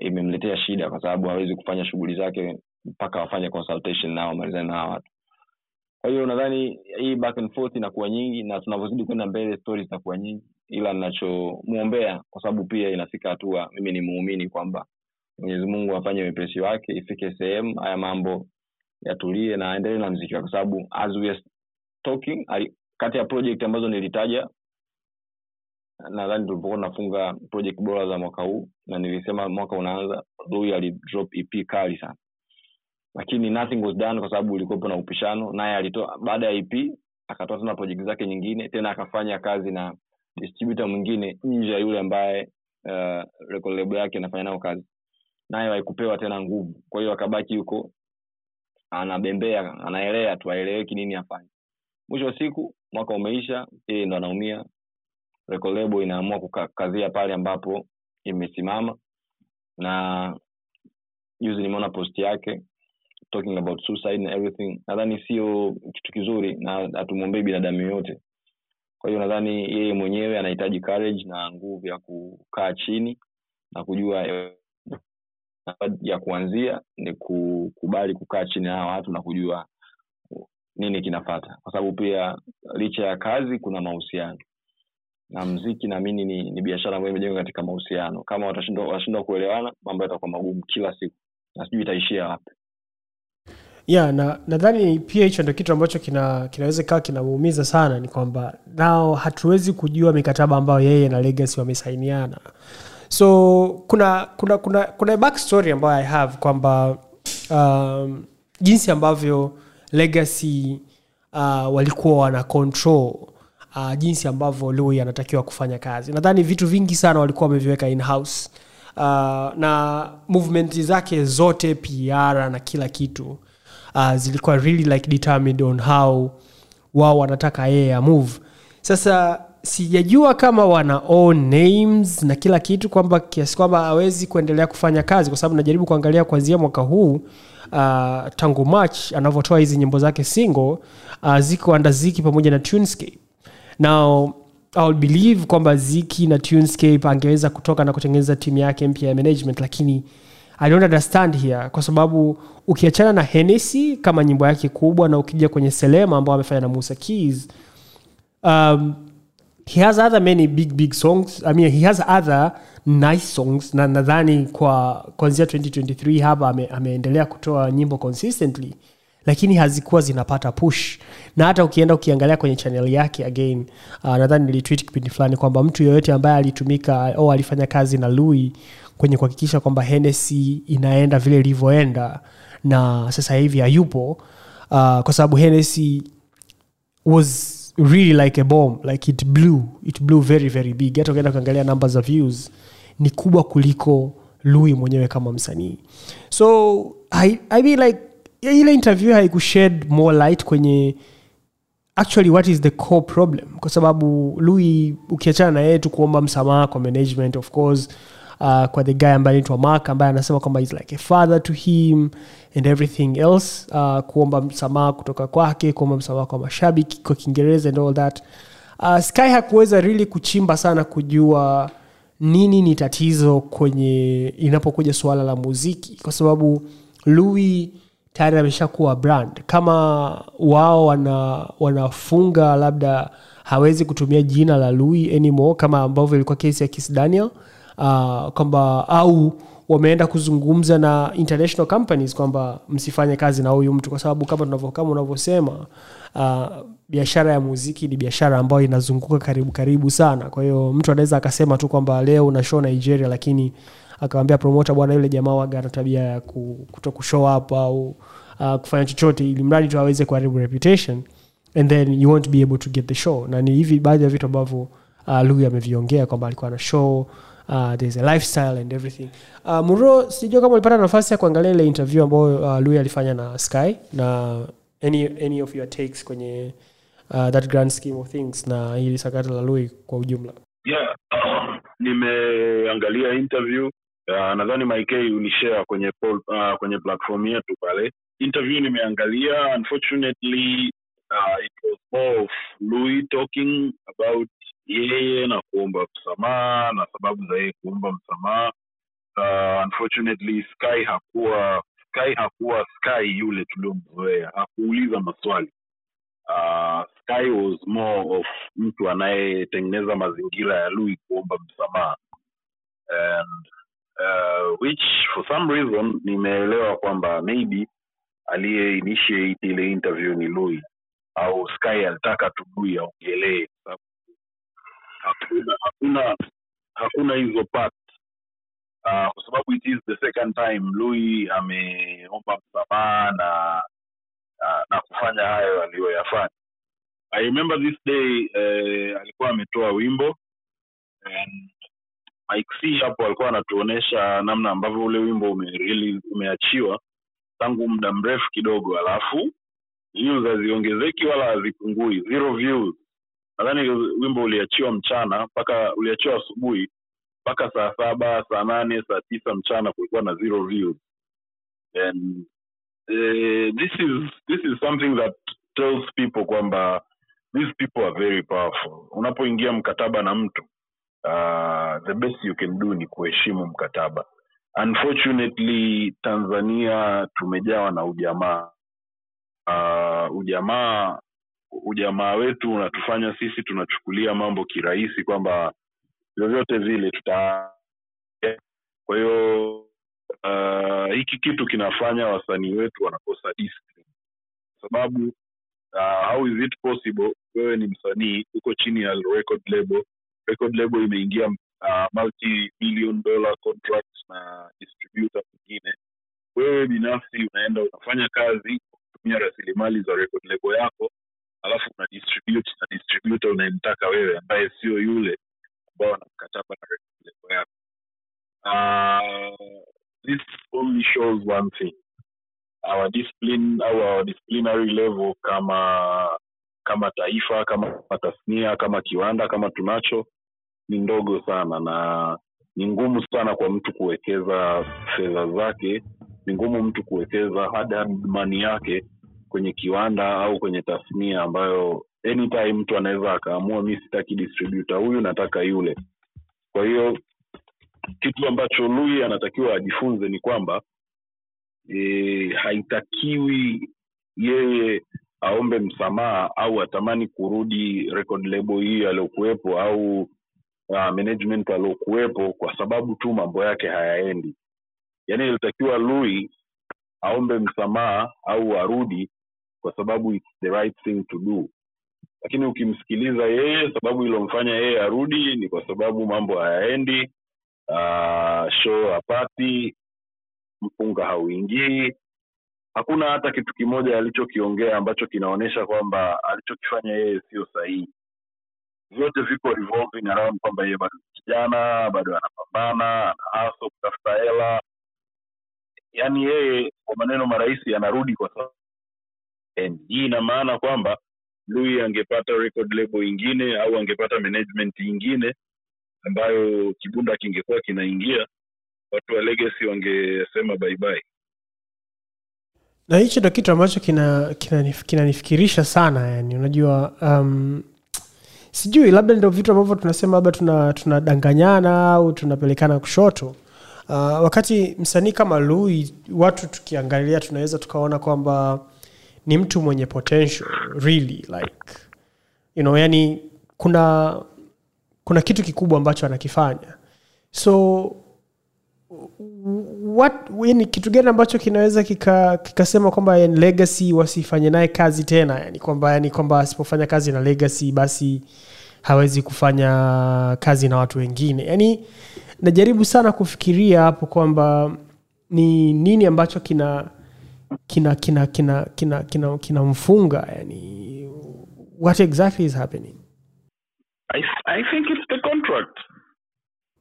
imemletea shida kwa sababu hawezi kufanya shughuli zake mpaka wafanye consultation nao wamalizane na watu. Kwa hiyo nadhani hii back and forth inakuwa nyingi na tunavyozidi kwenda mbele stori zitakuwa nyingi. Ila ninachomwombea kwa sababu pia inafika hatua mimi ni muumini kwamba mwenyezi mungu afanye wepesi wake ifike sehemu haya mambo yatulie na aendelee na mziki wake. Kwa sababu as we are talking kati ya project ambazo nilitaja nadhani tulipokuwa tunafunga project bora za mwaka huu na nilisema mwaka unaanza Lui alidrop ep kali sana. Lakini nothing was done kwa sababu ulikuwepo na upishano naye alitoa baada ya ep akatoa tena project zake nyingine tena akafanya kazi na distributor mwingine nje ya yule ambaye uh, record label yake anafanya nao kazi naye haikupewa tena nguvu. Kwa hiyo akabaki yuko anabembea anaelea tu aeleweki nini afanye. Mwisho wa siku mwaka umeisha yeye ndo anaumia. Rekolebo inaamua kukazia pale ambapo imesimama. Na juzi nimeona post yake talking about suicide and everything. Nadhani sio kitu kizuri na hatumwombei binadamu yoyote. Kwa hiyo nadhani yeye mwenyewe anahitaji courage na nguvu ya kukaa chini na kujua ya kuanzia ni kukubali kukaa chini na watu na kujua nini kinafata. Kwa sababu pia licha ya kazi kuna mahusiano. Na mziki naamini ni, ni biashara ambayo imejengwa katika mahusiano. Kama watashindwa watashindwa kuelewana mambo yatakuwa magumu kila siku. Na sijui itaishia wapi. Ya na nadhani pia hicho ndio kitu ambacho kina, kinaweza ikawa kinamuumiza sana ni kwamba nao hatuwezi kujua mikataba ambayo yeye na legacy wamesainiana so kuna kuna kuna kuna backstory ambayo i have kwamba um, jinsi ambavyo legacy uh, walikuwa wana control uh, jinsi ambavyo lui anatakiwa kufanya kazi. Nadhani vitu vingi sana walikuwa wameviweka inhouse uh, na movement zake zote pr na kila kitu uh, zilikuwa really like determined on how wao wanataka yeye amove sasa sijajua kama wana names na kila kitu kwamba kiasi kwamba hawezi kuendelea kufanya kazi kwa sababu najaribu kuangalia kuanzia mwaka huu uh, tangu march anavyotoa hizi nyimbo zake single uh, ziko anda ziki pamoja na tunescape. Now I'll believe kwamba ziki na tunescape angeweza kutoka na kutengeneza timu yake mpya ya management lakini i don't understand here kwa sababu ukiachana na hennessy kama nyimbo yake kubwa na ukija kwenye selema ambao amefanya na musa keys um, he has other many big big songs. I mean he has other nice songs. Na nadhani kwa kuanzia 2023 hapa ame, ameendelea kutoa nyimbo consistently lakini hazikuwa zinapata push. Na hata ukienda ukiangalia kwenye chanel yake again uh, nadhani nilitwit kipindi fulani kwamba mtu yoyote ambaye alitumika au alifanya kazi na lui kwenye kuhakikisha kwamba Hennessy inaenda vile ilivyoenda na sasa hivi hayupo uh, kwa sababu Hennessy was really like a bomb like it blew it blew very very big. Hata ukienda kuangalia numbers za views ni kubwa kuliko lui mwenyewe kama msanii. So I, I mean like ile interview haikushed more light kwenye actually what is the core problem. Kwa sababu lui ukiachana na yeye tu kuomba msamaha kwa management of course uh, kwa the guy ambaye anaitwa mark ambaye anasema kwamba is like a father to him and everything else uh, kuomba msamaha kutoka kwake kuomba msamaha kwa mashabiki kwa kiingereza and all that. Uh, sky hakuweza really kuchimba sana kujua nini ni tatizo kwenye inapokuja suala la muziki kwa sababu louis tayari ameshakuwa brand. Kama wao wana wanafunga labda hawezi kutumia jina la louis anymore kama ambavyo ilikuwa kesi ya kis daniel kwamba au wameenda kuzungumza na international companies kwamba msifanye kazi na huyu mtu kwa sababu kama kama unavyosema uh, biashara ya muziki ni biashara ambayo inazunguka karibu karibu sana. Kwa hiyo mtu anaweza akasema tu kwamba leo una show nigeria lakini akawambia promota bwana yule jamaa waga ana tabia ya ku- kuto kushow up au uh, kufanya chochote ili mradi tu aweze kuharibu reputation and then you won't be able to get the show. Na ni hivi baadhi ya vitu ambavyo uh, Louis ameviongea kwamba alikuwa na show uh, there's a lifestyle and everything. Uh, muro sijua kama ulipata nafasi ya kuangalia ile interview ambayo uh, Louis alifanya na sky na any, any of your takes kwenye uh, that grand scheme of things na hili sakata la Louis kwa ujumla? Yeah nimeangalia interview uh, nadhani mik unishare kwenye pol, uh, kwenye platform yetu pale. Interview nimeangalia unfortunately uh, it was more of louis talking about yeye na kuomba msamaha na sababu za yeye kuomba msamaha. Uh, unfortunately sky hakuwa sky hakuwa sky yule tuliomzoea. Hakuuliza maswali. Uh, sky was more of mtu anayetengeneza mazingira ya lui kuomba msamaha. And uh, which for some reason nimeelewa kwamba maybe aliye initiate ile interview ni lui. Au sky alitaka tu lui aongelee hakuna hakuna hakuna hizo part. Uh, kwa sababu it is the second time lui ameomba msamaha na uh, na kufanya hayo aliyoyafanya. I remember this day uh, alikuwa ametoa wimbo and Mike hapo alikuwa anatuonyesha namna ambavyo ule wimbo ume umeachiwa tangu muda mrefu kidogo alafu views haziongezeki wala hazipungui zero views nadhani wimbo uliachiwa mchana mpaka uliachiwa asubuhi mpaka saa saba saa nane saa tisa mchana kulikuwa na zero views. And uh, this is this is something that tells people kwamba these people are very powerful. Unapoingia mkataba na mtu uh, the best you can do ni kuheshimu mkataba. Unfortunately tanzania tumejawa na ujamaa. Uh, ujamaa ujamaa wetu unatufanya sisi tunachukulia mambo kirahisi kwamba vyovyote vile tuta kwa hiyo uh, hiki kitu kinafanya wasanii wetu wanakosa discipline sababu uh, how is it possible wewe ni msanii uko chini ya record label record label imeingia uh, multi million dollar contracts na distributor mwingine. Wewe binafsi unaenda unafanya kazi kutumia rasilimali za record label yako alafu una distribute na distributor unayemtaka wewe ambaye sio yule ambao ana mkataba na lebo yako. Uh, this only shows one thing. Our discipline au our disciplinary level kama kama taifa kama tasnia kama kiwanda kama tunacho ni ndogo sana na ni ngumu sana kwa mtu kuwekeza fedha zake ni ngumu mtu kuwekeza hada mani yake kwenye kiwanda au kwenye tasnia ambayo anytime mtu anaweza akaamua mi sitaki distributa huyu nataka yule. Kwa hiyo kitu ambacho lui anatakiwa ajifunze ni kwamba e, haitakiwi yeye aombe msamaha au atamani kurudi record label hii aliyokuwepo au uh, management aliokuwepo kwa sababu tu mambo yake hayaendi. Yaani ilitakiwa lui aombe msamaha au arudi kwa sababu it's the right thing to do. Lakini ukimsikiliza yeye sababu ilomfanya yeye arudi ni kwa sababu mambo hayaendi uh, show hapati mpunga hauingii. Hakuna hata kitu kimoja alichokiongea ambacho kinaonyesha kwamba alichokifanya yeye sio sahihi. Vyote viko revolving around kwamba yeye bado kijana bado anapambana ana haso kutafuta hela. Yaani yeye kwa maneno marahisi anarudi kwa And hii ina maana kwamba lui angepata record label ingine au angepata management ingine ambayo kibunda kingekuwa kinaingia watu wa legacy wangesema bye bye na hichi ndo kitu ambacho kinanifikirisha kina, kina, kina sana yani unajua um, sijui labda ndo vitu ambavyo tunasema labda tunadanganyana tuna au tunapelekana kushoto. Uh, wakati msanii kama lui watu tukiangalia tunaweza tukaona kwamba ni mtu mwenye potential really like you know yani kuna kuna kitu kikubwa ambacho anakifanya. So what yani kitu gani ambacho kinaweza kikasema kika kwamba legacy wasifanye naye kazi tena? Yani kwamba yani kwamba asipofanya kazi na legacy basi hawezi kufanya kazi na watu wengine. Yani najaribu sana kufikiria hapo kwamba ni nini ambacho kina kina kina kina kina kina kinamfunga yani what exactly is happening I, I think it's the contract.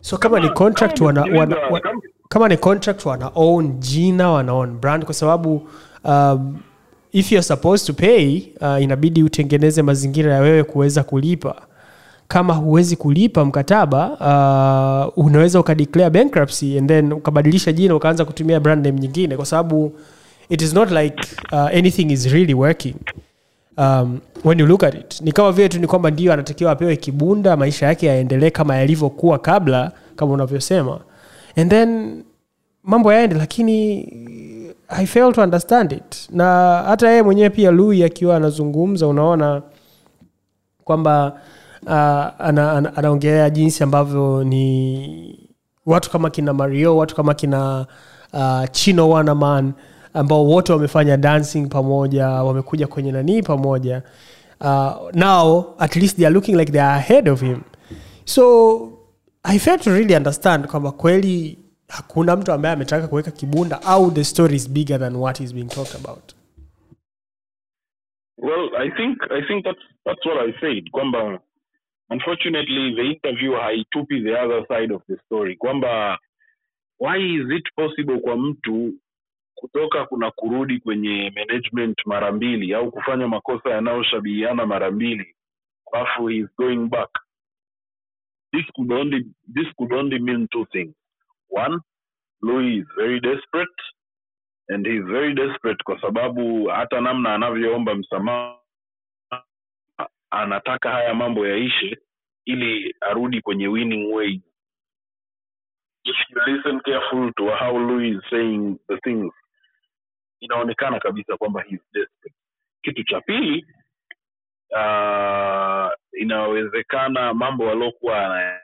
so kama ni contract wana, wana, wana, kama ni contract wana own jina wana own brand kwa sababu um, if you're supposed to pay uh, inabidi utengeneze mazingira ya wewe kuweza kulipa kama huwezi kulipa mkataba uh, unaweza ukadeclare bankruptcy and then ukabadilisha jina ukaanza kutumia brand name nyingine kwa sababu it is not like uh, anything is really working. Um, when you look at it ni kama vile tu ni kwamba ndio anatakiwa apewe kibunda maisha yake yaendelee kama yalivyokuwa kabla kama unavyosema. And then mambo yaende lakini i fail to understand it. Na hata yeye mwenyewe pia lui akiwa anazungumza unaona kwamba uh, ana, ana, jinsi ambavyo ni watu kama kina mario watu kama kina uh, chino wanaman ambao wote wamefanya dancing pamoja wamekuja kwenye nanii pamoja uh, now at least they are looking like they are ahead of him so i fail to really understand kwamba kweli hakuna mtu ambaye ametaka kuweka kibunda au the story is bigger than what is being talked about Well, I think I think that's that's what I said. Kwamba unfortunately the interview haitupi the other side of the story. Kwamba why is it possible kwa mtu kutoka kuna kurudi kwenye management mara mbili au kufanya makosa yanayoshabihiana mara mbili alafu is going back. This could only this could only mean two things. One louis is very desperate and he is very desperate kwa sababu hata namna anavyoomba msamaha anataka haya mambo yaishe ili arudi kwenye winning way. If you listen careful to how louis is saying the things inaonekana kabisa kwamba kitu cha pili uh, inawezekana mambo aliokuwa ana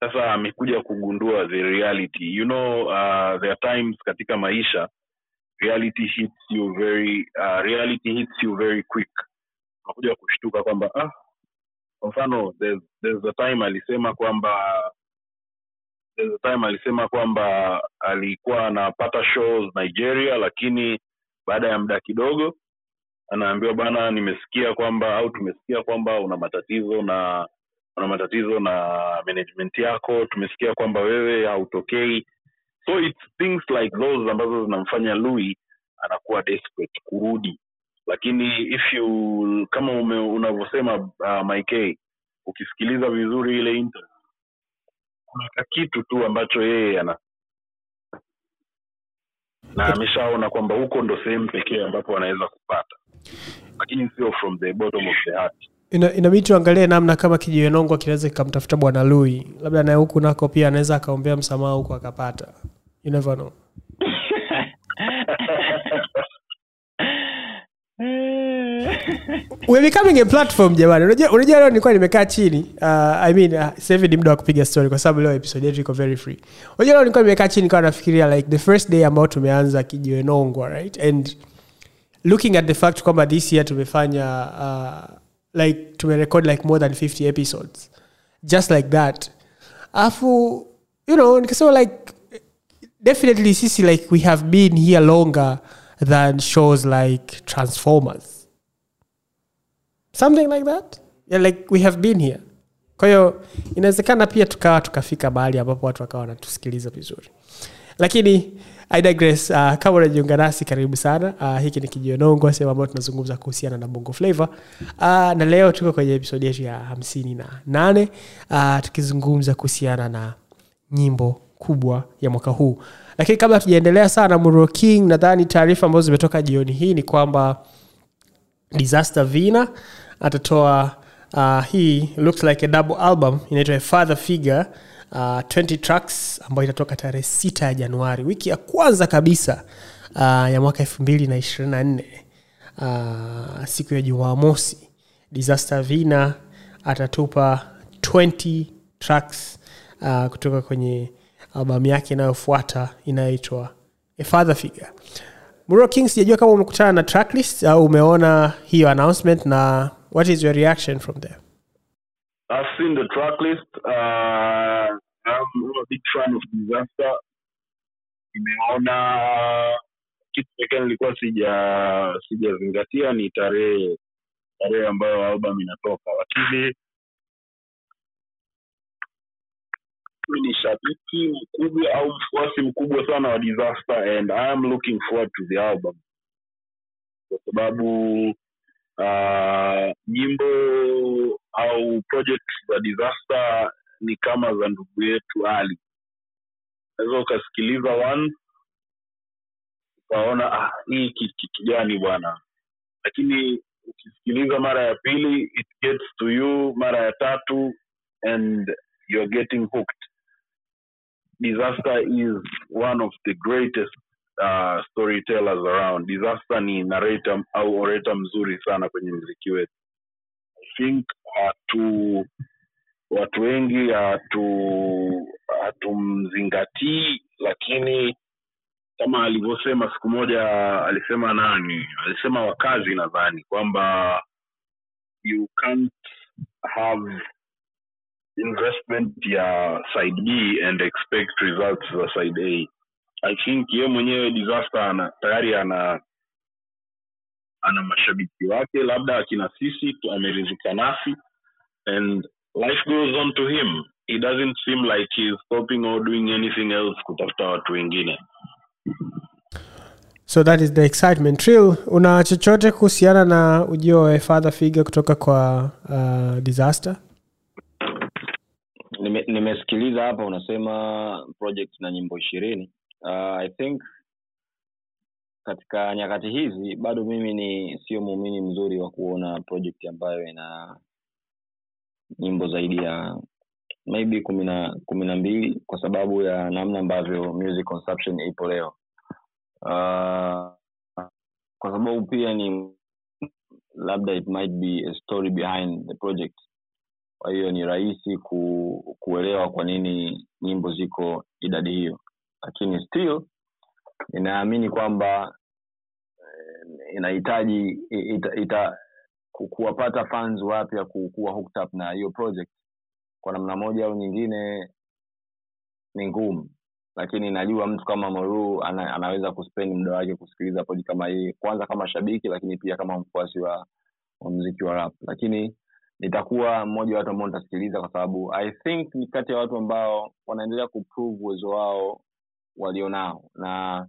sasa amekuja kugundua the reality. You know uh, there are times katika maisha reality hits you very uh, reality hits you very quick. Unakuja kushtuka kwamba ah kwa mfano there's, there's a time alisema kwamba a time alisema kwamba alikuwa anapata shows nigeria lakini baada ya muda kidogo anaambiwa bana nimesikia kwamba au tumesikia kwamba una matatizo na una matatizo na management yako. Tumesikia kwamba wewe hautokei. So it's things like those ambazo zinamfanya louis anakuwa desperate kurudi. Lakini if you kama unavyosema uh, mike ukisikiliza vizuri ile interview kuna kakitu tu ambacho yeye ana na ameshaona kwamba huko ndo sehemu pekee ambapo anaweza kupata. Lakini sio from the bottom of the heart. Ina- inabidi tuangalie namna kama kijiwenongwa kinaweza kikamtafuta bwana lui. Labda naye huku nako pia anaweza akaombea msamaha huku akapata. You never know We're becoming a platform jamani. Unajua leo nilikuwa nimekaa chini. Uh, i mean uh, sasa hivi ni muda wa kupiga story kwa sababu leo episode yetu iko very free. Unajua leo nilikuwa nimekaa chini nikawa nafikiria like the first day ambao tumeanza kijiwenongwa right? And looking at the fact kwamba this year tumefanya uh, like tumerecord like more than 50 episodes. Just like that. Alafu you know nikasema like definitely sisi like we have been here longer than shows like transformers something like that? Yeah, like we have been here. Kwa inawezekana pia tukawa tukafika mahali ambapo watu wakawa wanatusikiliza vizuri. Lakini I. Uh, kama unajiunga nasi karibu sana. Uh, hiki ni kijionongwa sehemu ambayo tunazungumza kuhusiana na bongo flavo uh, na leo tuko kwenye episodi yetu ya hamsini na nane uh, tukizungumza kuhusiana na nyimbo kubwa ya mwaka huu. Lakini kabla tujaendelea sana king nadhani taarifa ambazo zimetoka jioni hii ni kwamba disaster vina atatoa uh, hii looks like a double album inaitwa father figure uh, 20 tracks ambayo itatoka tarehe 6 ya januari wiki ya kwanza kabisa uh, ya mwaka elfu mbili na ishirini na nne uh, siku ya jumamosi. Disaster vina atatupa 20 tracks uh, kutoka kwenye albamu yake inayofuata inayoitwa a father figure. Muro sijajua kama umekutana na tracklist au umeona hiyo announcement na what is your reaction from there I've seen the track list. Uh, I'm, a big fan of Disaster. Nimeona kitu pekee nilikuwa sija sijazingatia ni tarehe tarehe ambayo album inatoka, lakini mi ni shabiki mkubwa au mfuasi mkubwa sana wa Disaster and I am looking forward to the album kwa sababu uh, nyimbo au project za Disaster ni kama za ndugu yetu Ali. Unaweza ukasikiliza one ukaona ah, hii ki- kitu gani bwana, lakini ukisikiliza mara ya pili it gets to you, mara ya tatu and you're getting hooked. Disaster is one of the greatest uh, storytellers around. Disaster ni narrator au orator mzuri sana kwenye mziki wetu. I think hatu watu wengi hatu hatumzingatii, lakini kama alivyosema siku moja, alisema nani, alisema wakazi nadhani kwamba you can't have investment ya side B and expect results za side A. I think ye mwenyewe disaster ana tayari ana ana mashabiki wake, labda akina sisi amerizika nasi and life goes on to him. He doesn't seem like he's stopping or doing anything else kutafuta watu wengine. so that is the excitement trill una chochote kuhusiana na ujio wa father figure kutoka kwa uh, disaster Nime- nimesikiliza hapa unasema project na nyimbo ishirini uh, i think katika nyakati hizi bado mimi ni sio muumini mzuri wa kuona project ambayo ina nyimbo zaidi ya maybe kumi na mbili kwa sababu ya namna ambavyo music consumption ipo leo. Uh, kwa sababu pia ni labda it might be a story behind the project. Kwa hiyo ni rahisi ku, kuelewa kwa nini nyimbo ziko idadi hiyo lakini still ninaamini kwamba eh, inahitaji ita, ita, kuwapata fans wapya kuwa hooked up na hiyo project. Kwa namna moja au nyingine ni ngumu. Lakini najua mtu kama Moru ana, anaweza kuspend muda wake kusikiliza project kama hii kwanza kama shabiki lakini pia kama mfuasi wa, wa mziki wa rap. Lakini nitakuwa mmoja wa watu ambao nitasikiliza kwa sababu i think ni kati ya watu ambao wanaendelea kuprove uwezo wao walionao na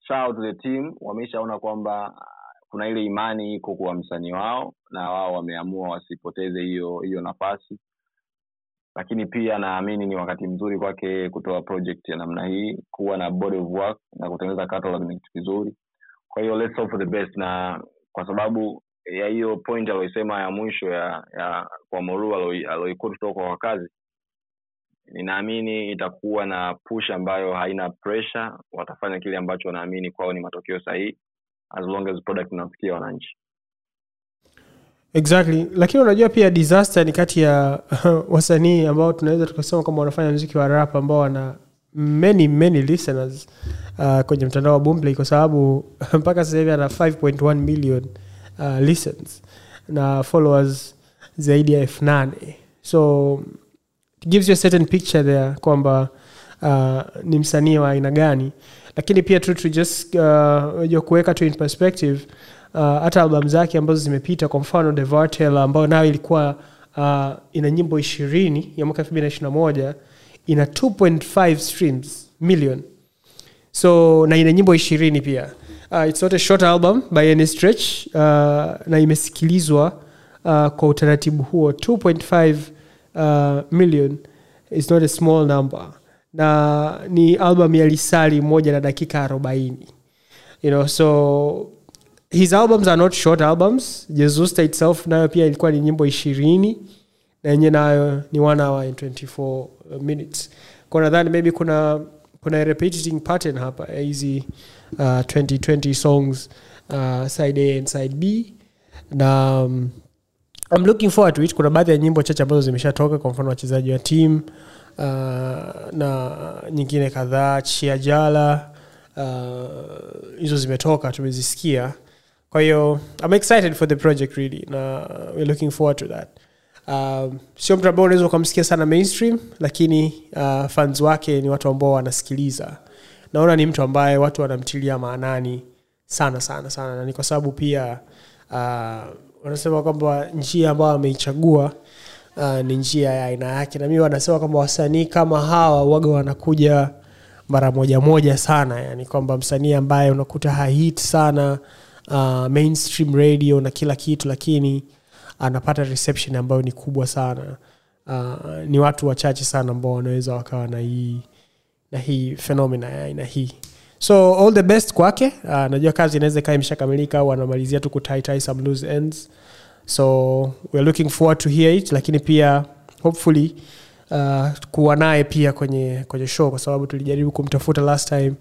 shout the team wameshaona kwamba kuna ile imani iko kwa msanii wao na wao wameamua wasipoteze hiyo hiyo nafasi. Lakini pia naamini ni wakati mzuri kwake kutoa project ya namna hii kuwa na body of work na kutengeneza catalog ni kitu kizuri. Kwa hiyo let's hope for the best. Na kwa sababu ya hiyo point aliyoisema ya mwisho ya, ya kwa moru alioikuta kutoka kwa wakazi ninaamini itakuwa na push ambayo haina pressure. Watafanya kile ambacho wanaamini kwao ni matokeo sahihi as long as product inafikia wananchi. Exactly. Lakini unajua pia disaster ni kati ya wasanii ambao tunaweza tukasema kwamba wanafanya mziki wa rap ambao wana many many listeners uh, kwenye mtandao wa boomplay kwa sababu mpaka sasa hivi ana 5.1 million uh, listens na followers zaidi ya elfu nane. So gives you a certain picture there kwamba uh, ni msanii wa aina gani. Lakini pia tu just uh, kuweka tu in perspective uh, hata albamu zake ambazo zimepita kwa mfano devartel ambayo nayo ilikuwa uh, ina nyimbo ishirini ya mwaka elfu mbili na moja ina 2.5 streams million. So na ina nyimbo ishirini pia. Uh, it's not a short album by any stretch uh, na imesikilizwa uh, kwa utaratibu huo. 2.5 uh, million is not a small number. Na ni album ya lisali moja na dakika arobaini. You know so his albums are not short albums. Jesusta itself nayo pia ilikuwa ni nyimbo ishirini na yenye nayo ni one hour and 24 minutes. Kwa nadhani maybe kuna kuna repeating pattern hapa ya hizi uh, 2020 songs uh, side a and side b. Na um, I'm looking forward to it. Kuna baadhi ya nyimbo chache ambazo zimeshatoka kwa mfano wachezaji wa team uh, na nyingine kadhaa chiajala uh, hizo zimetoka tumezisikia. Kwa hiyo i'm excited for the project really na we're looking forward to that. Um, sio mtu ambao unaweza ukamsikia sana mainstream lakini uh, fans wake ni watu ambao wanasikiliza. Naona ni mtu ambaye watu wanamtilia maanani sana sana sana na ni kwa sababu pia uh, wanasema kwamba njia ambayo ameichagua uh, ni njia ya aina yake. Na mi wanasema kwamba wasanii kama hawa waga wanakuja mara moja moja sana. Yani kwamba msanii ambaye unakuta hahit sana uh, mainstream radio na kila kitu lakini anapata reception ambayo ni kubwa sana. Uh, ni watu wachache sana ambao wanaweza wakawa na hii na hii fenomena ya aina hii so all the best kwake. Uh, najua kazi inaweza ikawa imeshakamilika au anamalizia tu kutaitai some loose ends. So weare looking forward to hear it lakini pia hopefully uh, kuwa naye pia kwenye kwenye show kwa sababu tulijaribu kumtafuta last time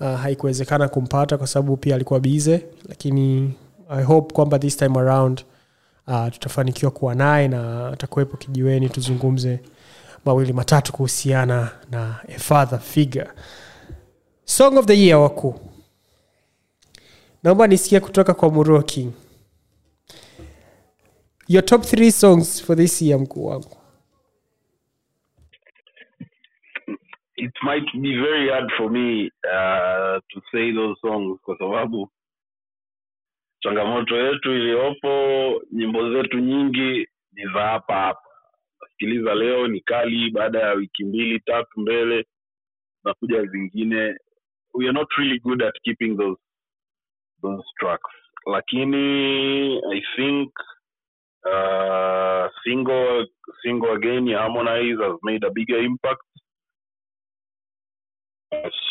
uh, haikuwezekana kumpata kwa sababu pia alikuwa bize lakini i hope kwamba this time around uh, tutafanikiwa kuwa naye na atakuwepo kijiweni tuzungumze mawili matatu kuhusiana na a father figure song of the year wakuu naomba nisikie kutoka kwa Muro king your top three songs for this year mkuu wangu. It might be very hard for me uh, to say those songs kwa sababu changamoto yetu iliyopo nyimbo zetu nyingi ni za hapa hapa. Nasikiliza leo ni kali baada ya wiki mbili tatu mbele nakuja zingine we are not really good at keeping those those tracks. Lakini i think uh, single single again ya harmonize has made a bigger impact.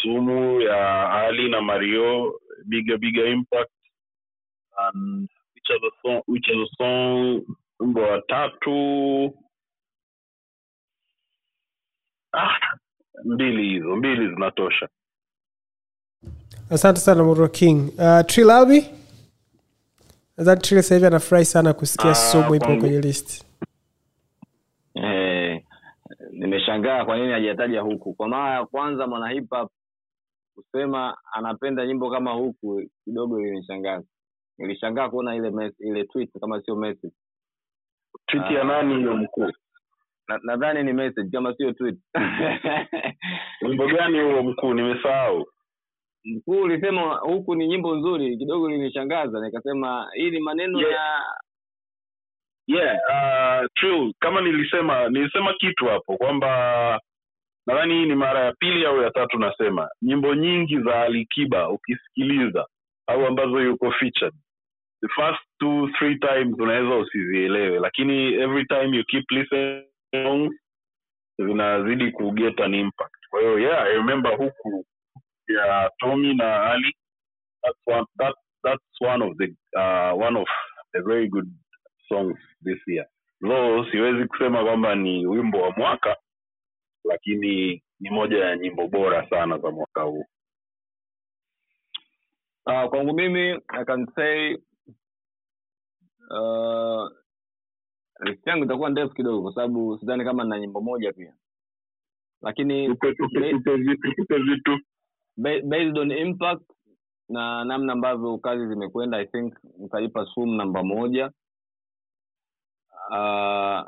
Sumu ya ali na mario bigger bigger impact. And which other song which other song wimbo tatu? Ah, mbili hizo mbili zinatosha asante sana Muro king. Uh, trilabi nadhani tril sahivi anafurahi sana kusikia uh, sumu ipo kwenye list. Eh, nimeshangaa kwa nini hajataja huku. Kwa mara ya kwanza mwana hip hop kusema anapenda nyimbo kama huku kidogo ilinishangaza nilishangaa kuona ile mes- ile tweet kama sio message. Twiti ya nani hiyo mkuu? Na- nadhani ni message kama sio tweet. Wimbo gani huo mkuu? Nimesahau mkuu ulisema huku ni nyimbo nzuri kidogo linishangaza, nikasema hii ni maneno Yeah. ya yeah uh, true kama nilisema nilisema kitu hapo kwamba nadhani hii ni mara ya pili au ya tatu nasema nyimbo nyingi za alikiba ukisikiliza au ambazo yuko featured the first two three times unaweza usizielewe lakini every time you keep listening songs, zinazidi kugeta ni impact kwa hiyo yeah i remember huku ya tommy na ali. That's one, that, that's one of the uh, one of the very good songs this year. Though siwezi kusema kwamba ni wimbo wa mwaka lakini ni moja ya nyimbo bora sana za mwaka huu. Uh, kwangu mimi i can say uh, list yangu itakuwa ndefu kidogo kwa sababu sidhani kama na nyimbo moja pia. Lakini tupe vitu based on impact na namna ambavyo kazi zimekwenda i think nitaipa sum namba moja. Uh,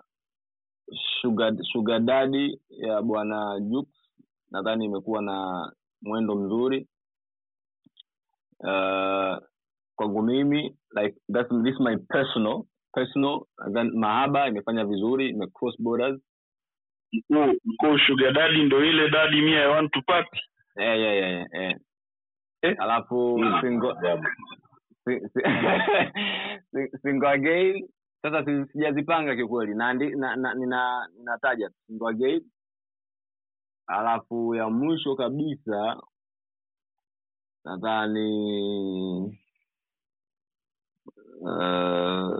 sugar, sugar dadi ya bwana Jux nadhani imekuwa na mwendo mzuri. Uh, kwangu mimi like that's, this my personal personal then mahaba imefanya vizuri ime cross borders. Mkuu mkuu sugar dadi ndo ile dadi mia ya want to party yeah, yeah, yeah, yeah, yeah. Eh? alafu single, again sasa sijazipanga kiukweli na, na, na, nina ninataja single again alafu ya mwisho kabisa nadhani uh,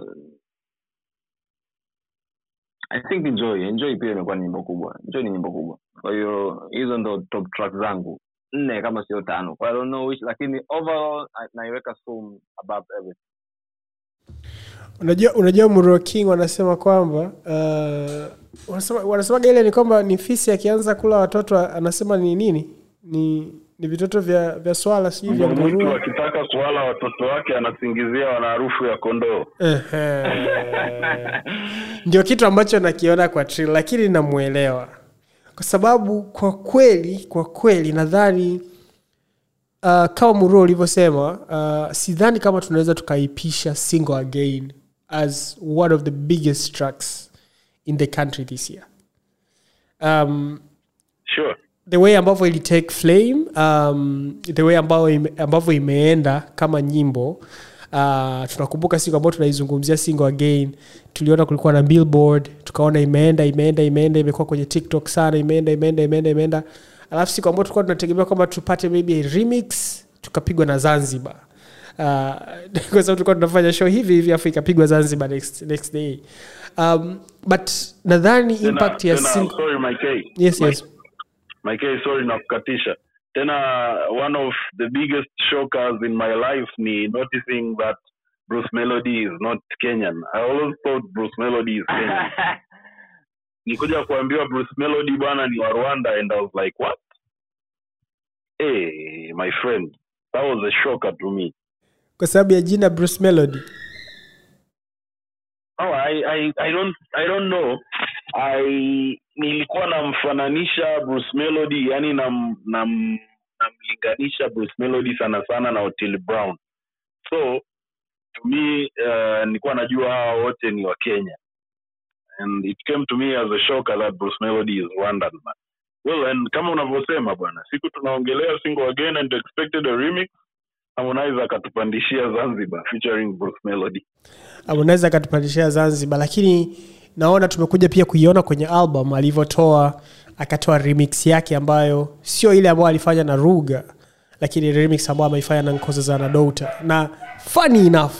i think enjoy enjoy pia imekuwa ni nyimbo kubwa enjoy ni nyimbo kubwa. Kwa hiyo hizo ndo top track zangu. Nne kama sio tano. Kwa don't know which lakini overall naiweka Sum above everything. Unajua unajua Muro king wanasema kwamba uh, wanasema wanasemaga ile ni kwamba ni fisi akianza kula watoto anasema ni nini? Ni ni vitoto vya vya swala si vya mwitu akitaka swala watoto wake anasingizia wana harufu ya kondoo. Ndio kitu ambacho nakiona kwa Trill, lakini namwelewa. Kwa sababu kwa kweli kwa kweli nadhani uh, kama muro ulivyosema uh, sidhani kama tunaweza tukaipisha single again as one of the biggest tracks in the country this year. Um, sure the way ambavyo ili take flame um, the way ambavyo ambavyo imeenda kama nyimbo uh, tunakumbuka siku ambayo tunaizungumzia single again. Tuliona kulikuwa na billboard tukaona imeenda imeenda imeenda imekuwa kwenye tiktok sana imeenda imeenda imeenda imeenda. Alafu siku ambayo tulikuwa tunategemea kwamba tupate maybe a remix tukapigwa na zanzibar. Uh, kwa sababu tulikuwa tunafanya show hivi hivi afu ikapigwa zanzibar next, next day. Um, but nadhani impact ya single sorry Mike. yes yes Mike, sorry nakukatisha. Tena one of the biggest shockers in my life ni noticing that bruce melody is not kenyan. I always thought bruce melody is kenyan. Nikuja kuambiwa bruce melody bwana ni wa rwanda and i was like what? Hey, my friend that was a shocker to me. Kwa sababu ya jina bruce melody? Oh, I, I, I don't I don't know. I nilikuwa namfananisha Bruce Melody yani nam nam namlinganisha Bruce Melody sana sana na Otile Brown. So to me uh, nilikuwa najua hawa wote ni wa Kenya. And it came to me as a shocker that Bruce Melody is Rwandan man. Well, and kama unavyosema bwana, siku tunaongelea single again and expected a remix, Harmonize akatupandishia Zanzibar featuring Bruce Melody. Harmonize akatupandishia zanzibar lakini naona tumekuja pia kuiona kwenye album alivyotoa akatoa remix yake ambayo sio ile ambayo alifanya na ruga lakini remix ambayo ameifanya na nkoza za nadota na funny enough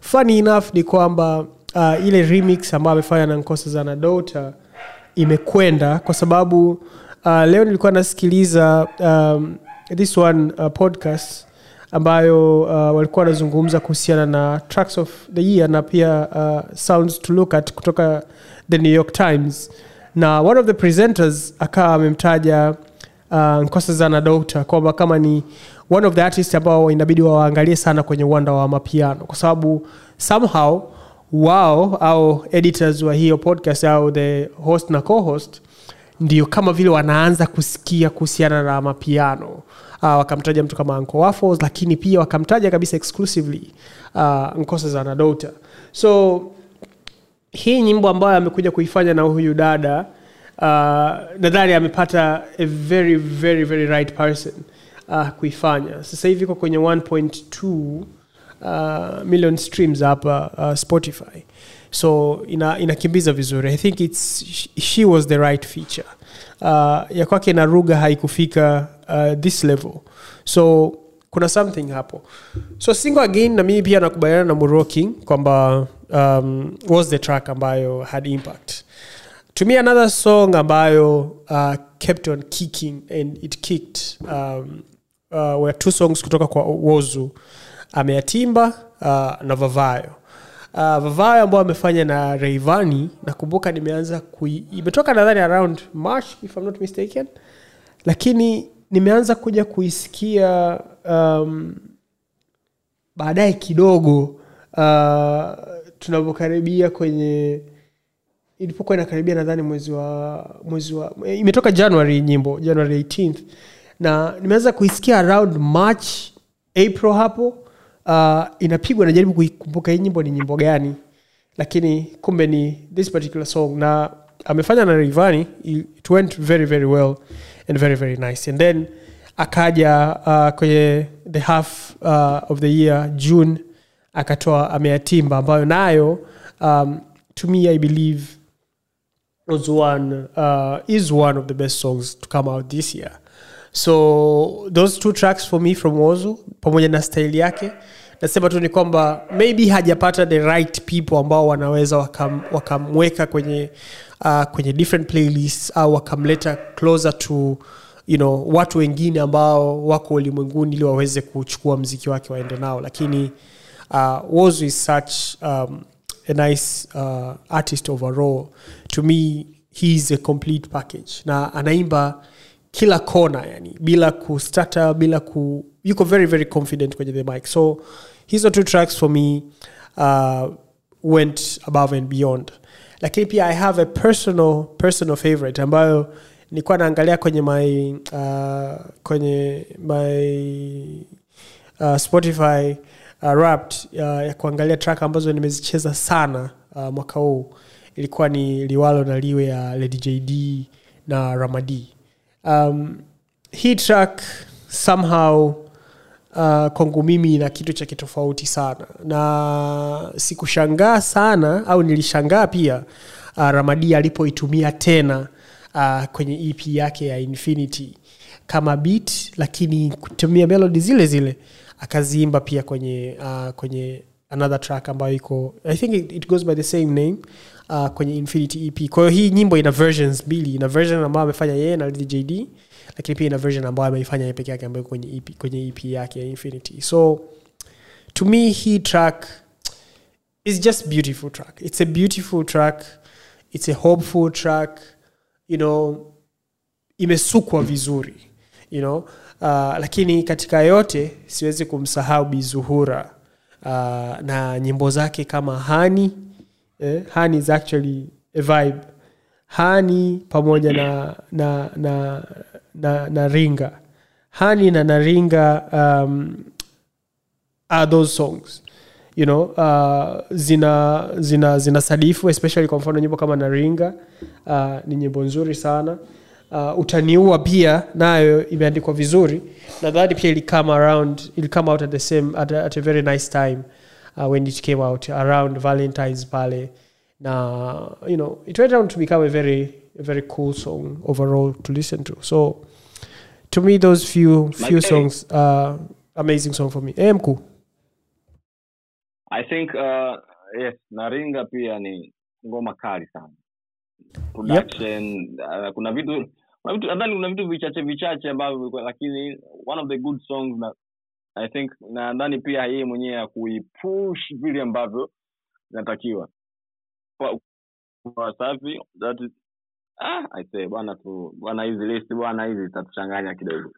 funny enough ni kwamba uh, ile remix ambayo amefanya na nkosa za nadota imekwenda kwa sababu uh, leo nilikuwa nasikiliza um, this one uh, podcast ambayo uh, walikuwa wanazungumza kuhusiana na tracks of the year na pia uh, sounds to look at kutoka the new york times. Na one of the presenters akawa amemtaja uh, za kwamba kama ni one of the artist ambao inabidi wawaangalie sana kwenye uwanda wa mapiano. Kwa sababu somehow wao au editors wa hiyo podcast au the host na co-host ndio kama vile wanaanza kusikia kuhusiana na mapiano uh, wakamtaja mtu kama Uncle Waffles, lakini pia wakamtaja kabisa exclusively uh, nkosa za nadota so hii nyimbo ambayo amekuja kuifanya na huyu dada uh, nadhani amepata a very very very right person uh, kuifanya. Sasa hivi iko kwenye 1.2 uh, million streams hapa uh, spotify. So ina, inakimbiza vizuri. I think it's, she was the right feature. Uh, ya kwake na ruga haikufika uh, this level. So kuna something hapo. So single again na mimi pia nakubaliana na muroki kwamba um, was the track ambayo had impact. To me another song ambayo uh, kept on kicking and it kicked um, uh, were two songs kutoka kwa wozu ameyatimba uh, na vavayo. Uh, vavayo ambao amefanya na reivani nakumbuka nimeanza kui imetoka nadhani around march if I'm not mistaken. Lakini nimeanza kuja kuisikia um, baadaye kidogo uh, tunavyokaribia kwenye ilipokuwa inakaribia nadhani mwezi wa mwezi wa imetoka january nyimbo january 18th na nimeanza kuisikia around march april hapo uh, inapigwa najaribu kuikumbuka hii nyimbo ni nyimbo gani lakini kumbe ni this particular song na amefanya na rivani it went very very well and very very nice. And then akaja uh, kwenye the half uh, of the year june akatoa ameyatimba ambayo nayo um, to me i believe was one uh, is one of the best songs to come out this year. So those two tracks for me from wozu pamoja na style yake nasema tu ni kwamba maybe hajapata the right people ambao wanaweza wakam, wakamweka kwenye uh, kwenye different playlists au wakamleta closer to you know watu wengine ambao wako ulimwenguni ili waweze kuchukua mziki wake waende nao. Lakini uh, wozu is such um, a nice uh, artist overall. To me he is a complete package. Na anaimba kila kona yani bila kustata bila ku yuko very very confident kwenye the mic. So hizo two tracks for me uh, went above and beyond lakini pia i have a personal personal favorite ambayo nilikuwa naangalia kwenye my uh, kwenye my uh, spotify uh, wrapped uh, ya kuangalia track ambazo nimezicheza sana uh, mwaka huu. Ilikuwa ni liwalo na liwe ya lady jd na ramadi um, hii track somehow uh, kwangu mimi ina kitu cha kitofauti sana. Na sikushangaa sana au nilishangaa pia uh, ramadi alipoitumia tena uh, kwenye ep yake ya infinity kama beat lakini kutumia melodi zile zile akaziimba pia kwenye uh, kwenye another track ambayo iko i think it, it goes by the same name uh, kwenye infinity ep kwa hiyo hii nyimbo ina versions mbili ina version ambayo amefanya yeye na jd lakini pia ina version ambayo ameifanya peke yake ambayo kwenye EP, kwenye ep yake ya infinity. So to me hii track is just beautiful track. It's a beautiful track. It's a hopeful track. You know imesukwa vizuri you know. Uh, lakini katika yote siwezi kumsahau bizuhura uh, na nyimbo zake kama hani eh, hani is actually a vibe. Hani pamoja na na na na, Naringa. hani na naringa um, are those songs. You know uh, zina zina zina sadifu especially kwa mfano nyimbo kama naringa uh, ni nyimbo nzuri sana. Uh, utaniua pia nayo imeandikwa vizuri. Nadhani pia ilikame around ilikame out at the same at a, at a very nice time uh, when it came out around valentines pale. Na you know it went on to become a very a very cool song overall to listen to. So to me those few few Like, songs are amazing song for me. Eh, mkuu i think uh, yes naringa pia ni ngoma kali sana. Production uh, kuna vitu kuna vitu nadhani kuna vitu vichache vichache ambavyo lakini one of the good songs na i think nadhani pia yeye mwenyewe ya kuipush vile ambavyo inatakiwa. Kwa- kwa safi that is, ah, I say bwana tu bwana hizi list bwana hizi zitatuchanganya kidogo.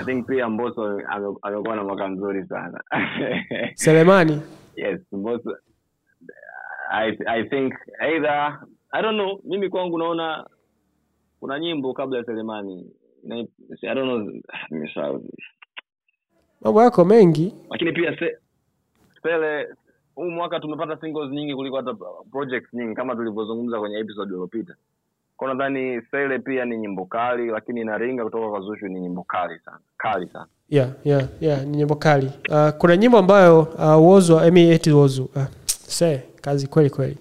I think pia mboso amekuwa na mwaka mzuri sana. Selemani? Yes mboso I, i think either i don't know mimi kwangu naona kuna nyimbo kabla ya selemani. I don't know nimesahau mambo yako mengi. Lakini pia se, sele huu mwaka tumepata singles nyingi kuliko hata projects nyingi kama tulivyozungumza kwenye episode iliyopita kwa nadhani sele pia ni nyimbo kali lakini naringa kutoka kwa zushu ni nyimbo kali sana. Kali sana. Yeah, yeah, yeah, ni nyimbo kali. Uh, kuna nyimbo ambayo uh, wozu I mean, eti wozu uh, se kazi kweli kweli.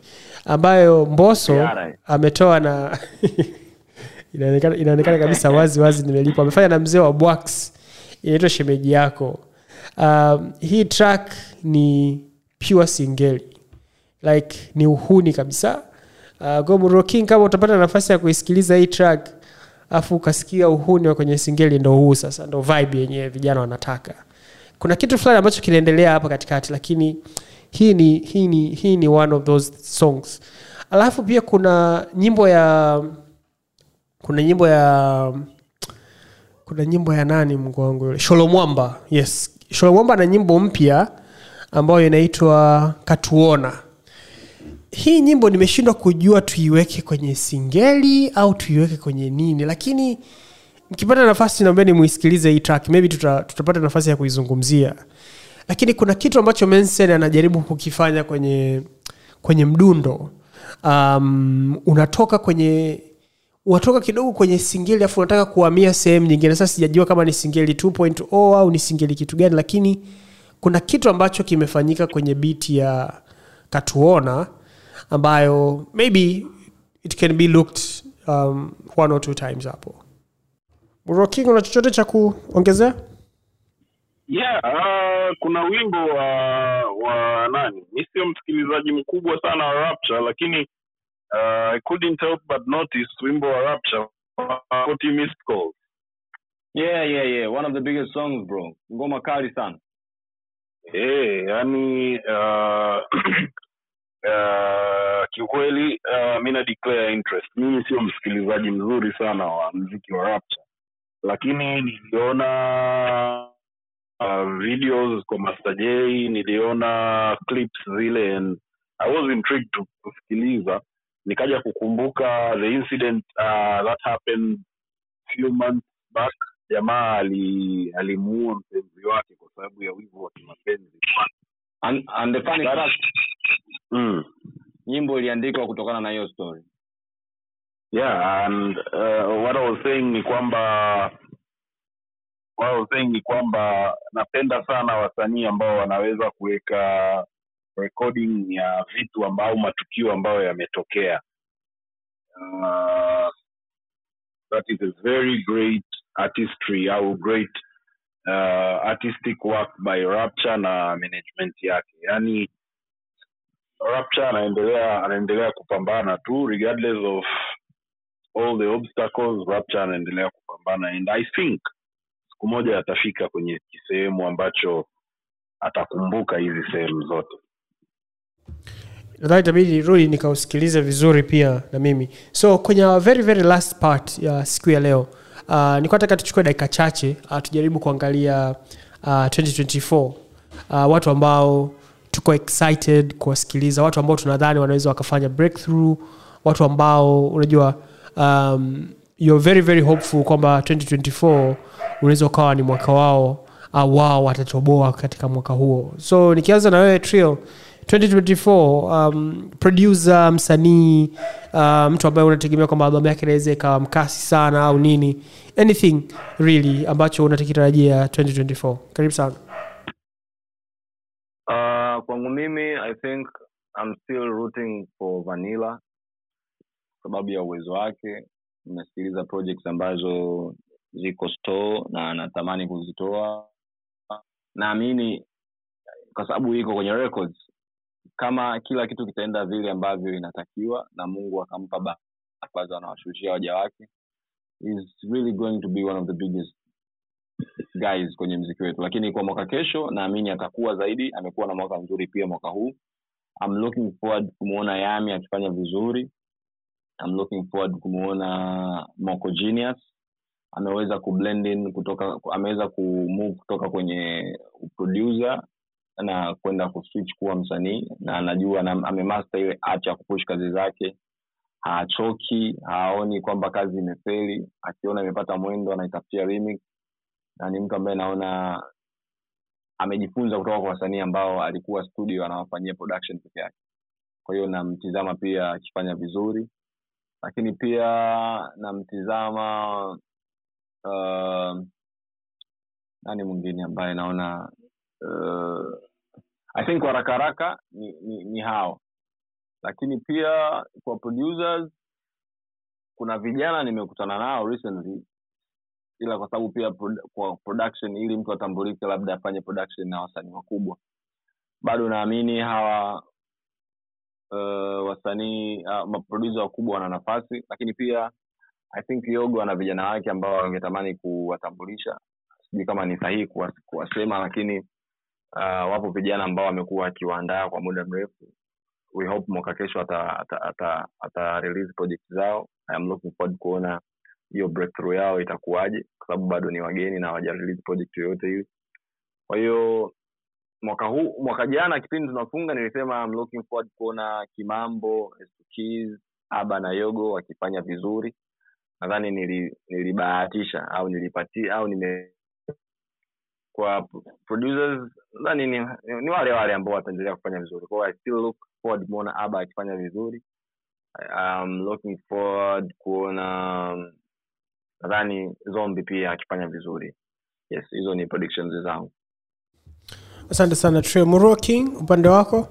Ambayo mboso ametoa na inaonekana inaonekana kabisa wazi wazi nimelipa amefanya na mzee wa bwax inaitwa shemeji yako. Um, hii track ni pure singeli. Like ni uhuni kabisa uh, Gomuro King kama utapata nafasi ya kuisikiliza hii track afu ukasikia uhuni wa kwenye singeli ndo huu sasa ndo vibe yenyewe vijana wanataka. Kuna kitu fulani ambacho kinaendelea hapa katikati lakini hii ni hii ni hii ni one of those songs. Alafu pia kuna nyimbo ya kuna nyimbo ya kuna nyimbo ya nani yule? Sholomwamba yes. Sholomwamba na nyimbo mpya ambayo inaitwa katuona hii nyimbo nimeshindwa kujua tuiweke kwenye singeli au tuiweke kwenye nini lakini mkipata nafasi naambia nimuisikilize hii track. Maybe tuta, tutapata nafasi ya kuizungumzia. Lakini kuna kitu ambacho Mensen anajaribu kukifanya kwenye kwenye mdundo. Um, unatoka kwenye unatoka kidogo kwenye singeli afu unataka kuhamia sehemu nyingine. Sasa sijajua kama ni singeli 2.0 au ni singeli kitu gani lakini kuna kitu ambacho kimefanyika kwenye biti ya katuona ambayo maybe it can be looked um, one or two times hapo. Muroking, una chochote cha kuongezea? Yeah uh, kuna wimbo wa wa nani? Mi sio msikilizaji mkubwa sana wa rapture lakini uh, i couldn't help but notice wimbo wa rapture 40 missed calls. Yeah yeah yeah. One of the biggest songs bro. Ngoma kali sana. Eh, yani uh, uh, kiukweli uh, mi na declare interest mimi sio msikilizaji mzuri sana wa mziki wa rapture lakini niliona uh, videos kwa Master J, niliona clips zile and I was intrigued to kusikiliza, nikaja kukumbuka the incident uh, that happened few months back. Jamaa ali alimuua mpenzi wake kwa sababu ya wivu wa kimapenzi. and, and the funny fact Mm. nyimbo iliandikwa kutokana na hiyo story. Yeah and uh, what I was saying ni kwamba what I was saying ni kwamba napenda sana wasanii ambao wanaweza kuweka recording ya vitu ambao au matukio ambayo yametokea. Uh, that is a very great artistry au great uh, artistic work by Rapture na management yake. Yani Rapture anaendelea anaendelea kupambana tu regardless of all the obstacles Rapture anaendelea kupambana. And I think siku moja atafika kwenye kisehemu ambacho atakumbuka hizi sehemu zote. Nadhani itabidi rudi nikausikilize vizuri pia na mimi. So kwenye very very last part ya siku ya leo uh, nilikuwa taka tuchukue dakika chache uh, tujaribu kuangalia uh, 2024 uh, watu ambao tuko excited kuwasikiliza watu ambao tunadhani wanaweza wakafanya breakthrough watu ambao unajua um, you're very very hopeful kwamba 2024 unaweza ukawa ni mwaka wao au wao watatoboa katika mwaka huo. So nikianza na wewe trio 2024 um, producer msanii uh, mtu ambaye unategemea kwamba albamu yake inaweza ikawa mkasi sana au nini anything really ambacho unakitarajia 2024 karibu sana kwangu mimi i think I'm still rooting for vanilla sababu ya uwezo wake. Nasikiliza projects ambazo ziko store na natamani kuzitoa. Naamini kwa sababu iko kwenye records kama kila kitu kitaenda vile ambavyo inatakiwa na mungu akampa ba- kwanza anawashushia waja wake is really going to be one of the biggest guys kwenye mziki wetu. Lakini kwa mwaka kesho naamini atakuwa zaidi amekuwa na mwaka mzuri pia mwaka huu. I'm looking forward kumuona yami akifanya vizuri. I'm looking forward kumuona moko genius. Ameweza kublend in kutoka ameweza kumove kutoka kwenye producer na kwenda kuswitch kuwa msanii. Na anajua na amemaster ile art ya kupush kazi zake. Haachoki haoni kwamba kazi imefeli. Akiona imepata mwendo anaitafutia remix na ni mtu ambaye naona amejifunza kutoka kwa wasanii ambao alikuwa studio anawafanyia production peke yake. Kwa hiyo namtizama pia akifanya vizuri. Lakini pia namtizama uh, nani mwingine ambaye naona uh, i think haraka haraka ni, ni, ni hao. Lakini pia kwa producers kuna vijana nimekutana nao recently ila kwa sababu pia prod- kwa production ili mtu atambulike labda afanye production na wasanii wakubwa. Bado naamini hawa uh, wasanii uh, maprodusa wakubwa wana nafasi lakini pia i think yogo ana vijana wake ambao wangetamani kuwatambulisha. Sijui kama ni sahihi kuwasema lakini uh, wapo vijana ambao wamekuwa akiwaandaa kwa muda mrefu. We hope mwaka kesho ata, ata, ata, ata release project zao. I am looking forward kuona hiyo breakthrough yao itakuwaje kwa sababu bado ni wageni na hawajarelease project yoyote hiyo. Kwa hiyo mwaka huu mwaka jana kipindi tunafunga nilisema I'm looking forward kuona kimambo Keys, aba na yogo wakifanya vizuri. Nadhani nili, nilibahatisha au nilipatia au nime kwa producers nadhani ni, ni wale wale ambao wataendelea kufanya vizuri. Kwa I still look forward kuona aba akifanya vizuri. I'm looking forward kuona nadhani zombi pia akifanya vizuri yes hizo ni predictions zangu asante sana king upande wako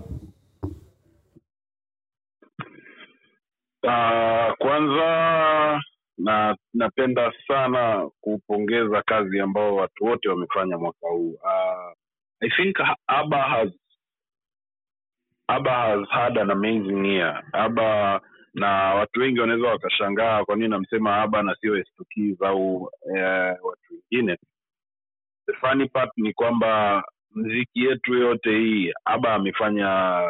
Uh, kwanza na napenda sana kupongeza kazi ambao watu wote wamefanya mwaka huu. Uh, I think Abba has Abba has had an amazing year. Abba na watu wengi wanaweza wakashangaa kwa nini namsema aba na sio Estukiz au eh, watu wengine. The funny part ni kwamba mziki yetu yote hii aba amefanya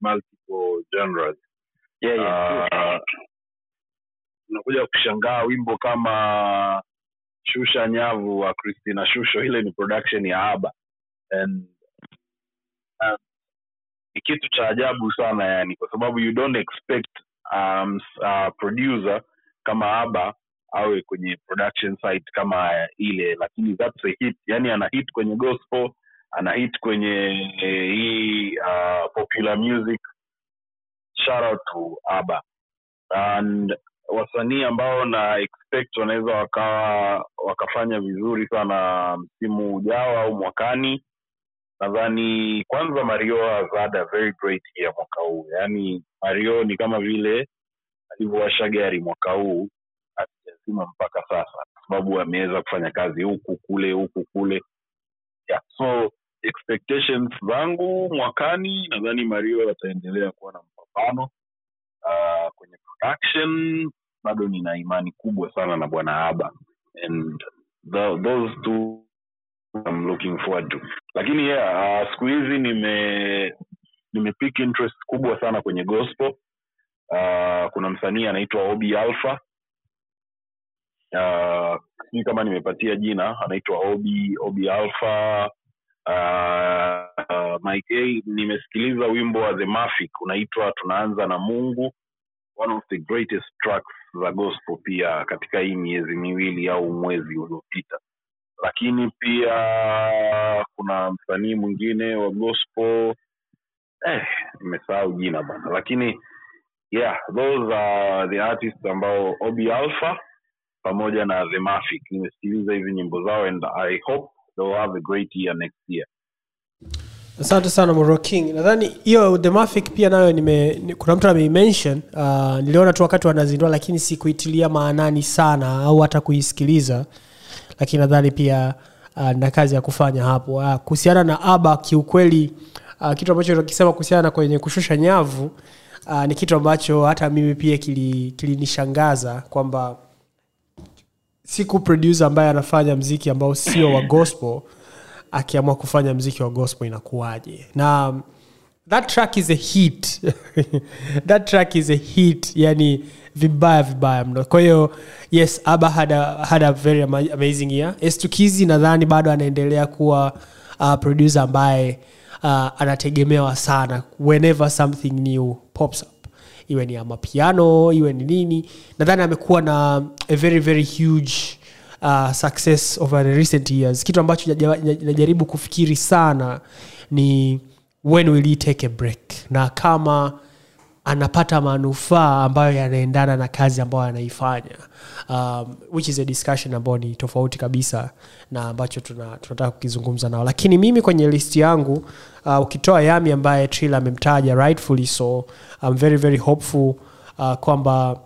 multiple genres yeah, yeah. Uh, unakuja kushangaa wimbo kama shusha nyavu wa christina shusho ile ni production ya aba and uh, ni kitu cha ajabu sana yani kwa sababu you don't expect um, uh, producer kama aba awe kwenye production site kama ile lakini that's a hit. Yani ana hit kwenye gospel ana hit kwenye eh, hii uh, popular music. Shout out to aba and wasanii ambao na expect wanaweza wakawa wakafanya vizuri sana msimu ujao au mwakani nadhani kwanza mario has had a very great year mwaka huu. Yaani mario ni kama vile alivyowasha gari mwaka huu hatujazima mpaka sasa kwa sababu ameweza kufanya kazi huku kule huku kule. Yeah. so expectations zangu mwakani nadhani mario ataendelea kuwa na mpambano uh, kwenye production. Bado nina imani kubwa sana na bwana aba and the, those two I'm looking forward to lakini yeah uh, siku hizi nime nimepick interest kubwa sana kwenye gospel. Uh, kuna msanii anaitwa obi alpha. Uh, sijui kama nimepatia jina anaitwa obi obi alpha. Uh, uh, mike a nimesikiliza wimbo wa the mafic unaitwa tunaanza na mungu. One of the greatest tracks za gospel pia katika hii miezi miwili au mwezi uliopita lakini pia kuna msanii mwingine wa gospel. Eh, nimesahau jina bana lakini yeah those are the artists ambao obi alpha pamoja na the mafic. Nimesikiliza hizi nyimbo zao and i hope they'll have a great year next year. Asante sana king. Nadhani hiyo themafic pia nayo nime, ni- kuna mtu ameimention uh, niliona tu wakati wanazindua lakini sikuitilia maanani sana au hata kuisikiliza lakini nadhani pia uh, na kazi ya kufanya hapo. Uh, kuhusiana na aba kiukweli uh, kitu ambacho nakisema kuhusiana na kwenye kushusha nyavu uh, ni kitu ambacho hata mimi pia kilinishangaza kili kwamba siku producer ambaye anafanya mziki ambao sio wa gospel akiamua kufanya mziki wa gospel inakuwaje? Na that track is a hit. That track is a hit. Yani vibaya vibaya mno. Kwa hiyo yes aba had very amazing year. Estukizi nadhani bado anaendelea kuwa uh, producer ambaye uh, anategemewa sana whenever something new pops up. Iwe ni amapiano iwe ni nini. Nadhani amekuwa na a very very huge uh, success over the recent years. Kitu ambacho naja- naja- najaribu kufikiri sana ni when will he take a break? Na kama anapata manufaa ambayo yanaendana na kazi ambayo anaifanya. Um, which is a discussion ambayo ni tofauti kabisa na ambacho tuna- tunataka kukizungumza nao. Lakini mimi kwenye listi yangu uh, ukitoa yami ambaye tril amemtaja rightfully so I'm very very hopeful uh, kwamba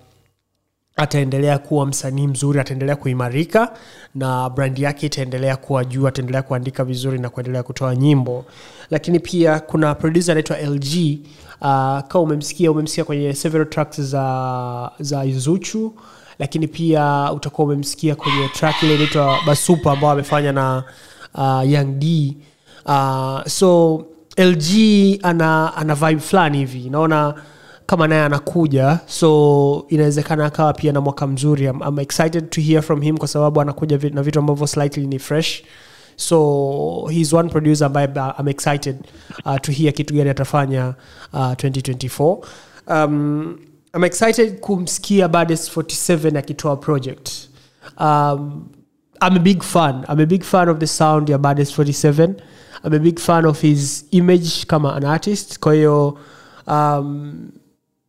ataendelea kuwa msanii mzuri ataendelea kuimarika na brandi yake itaendelea kuwa juu ataendelea kuandika vizuri na kuendelea kutoa nyimbo. Lakini pia kuna producer anaitwa lg uh, kama umemsikia umemsikia kwenye several tracks za za zuchu lakini pia utakuwa umemsikia kwenye track ile inaitwa basupa ambao amefanya na uh, young d. Uh, so lg ana ana vibe fulani hivi. Naona kama naye anakuja so inawezekana akawa pia na mwaka mzuri I'm, I'm excited to hear from him kwa sababu anakuja na vitu ambavyo slightly ni fresh so he's one producer ambaye ba- I'm excited uh, to hear kitu gani atafanya uh, 2024 um, I'm excited kumsikia Bades 47 akitoa project um, I'm a big fan. I'm a big fan of the sound ya Bades 47. I'm a big fan of his image kama an artist. Kwa hiyo um,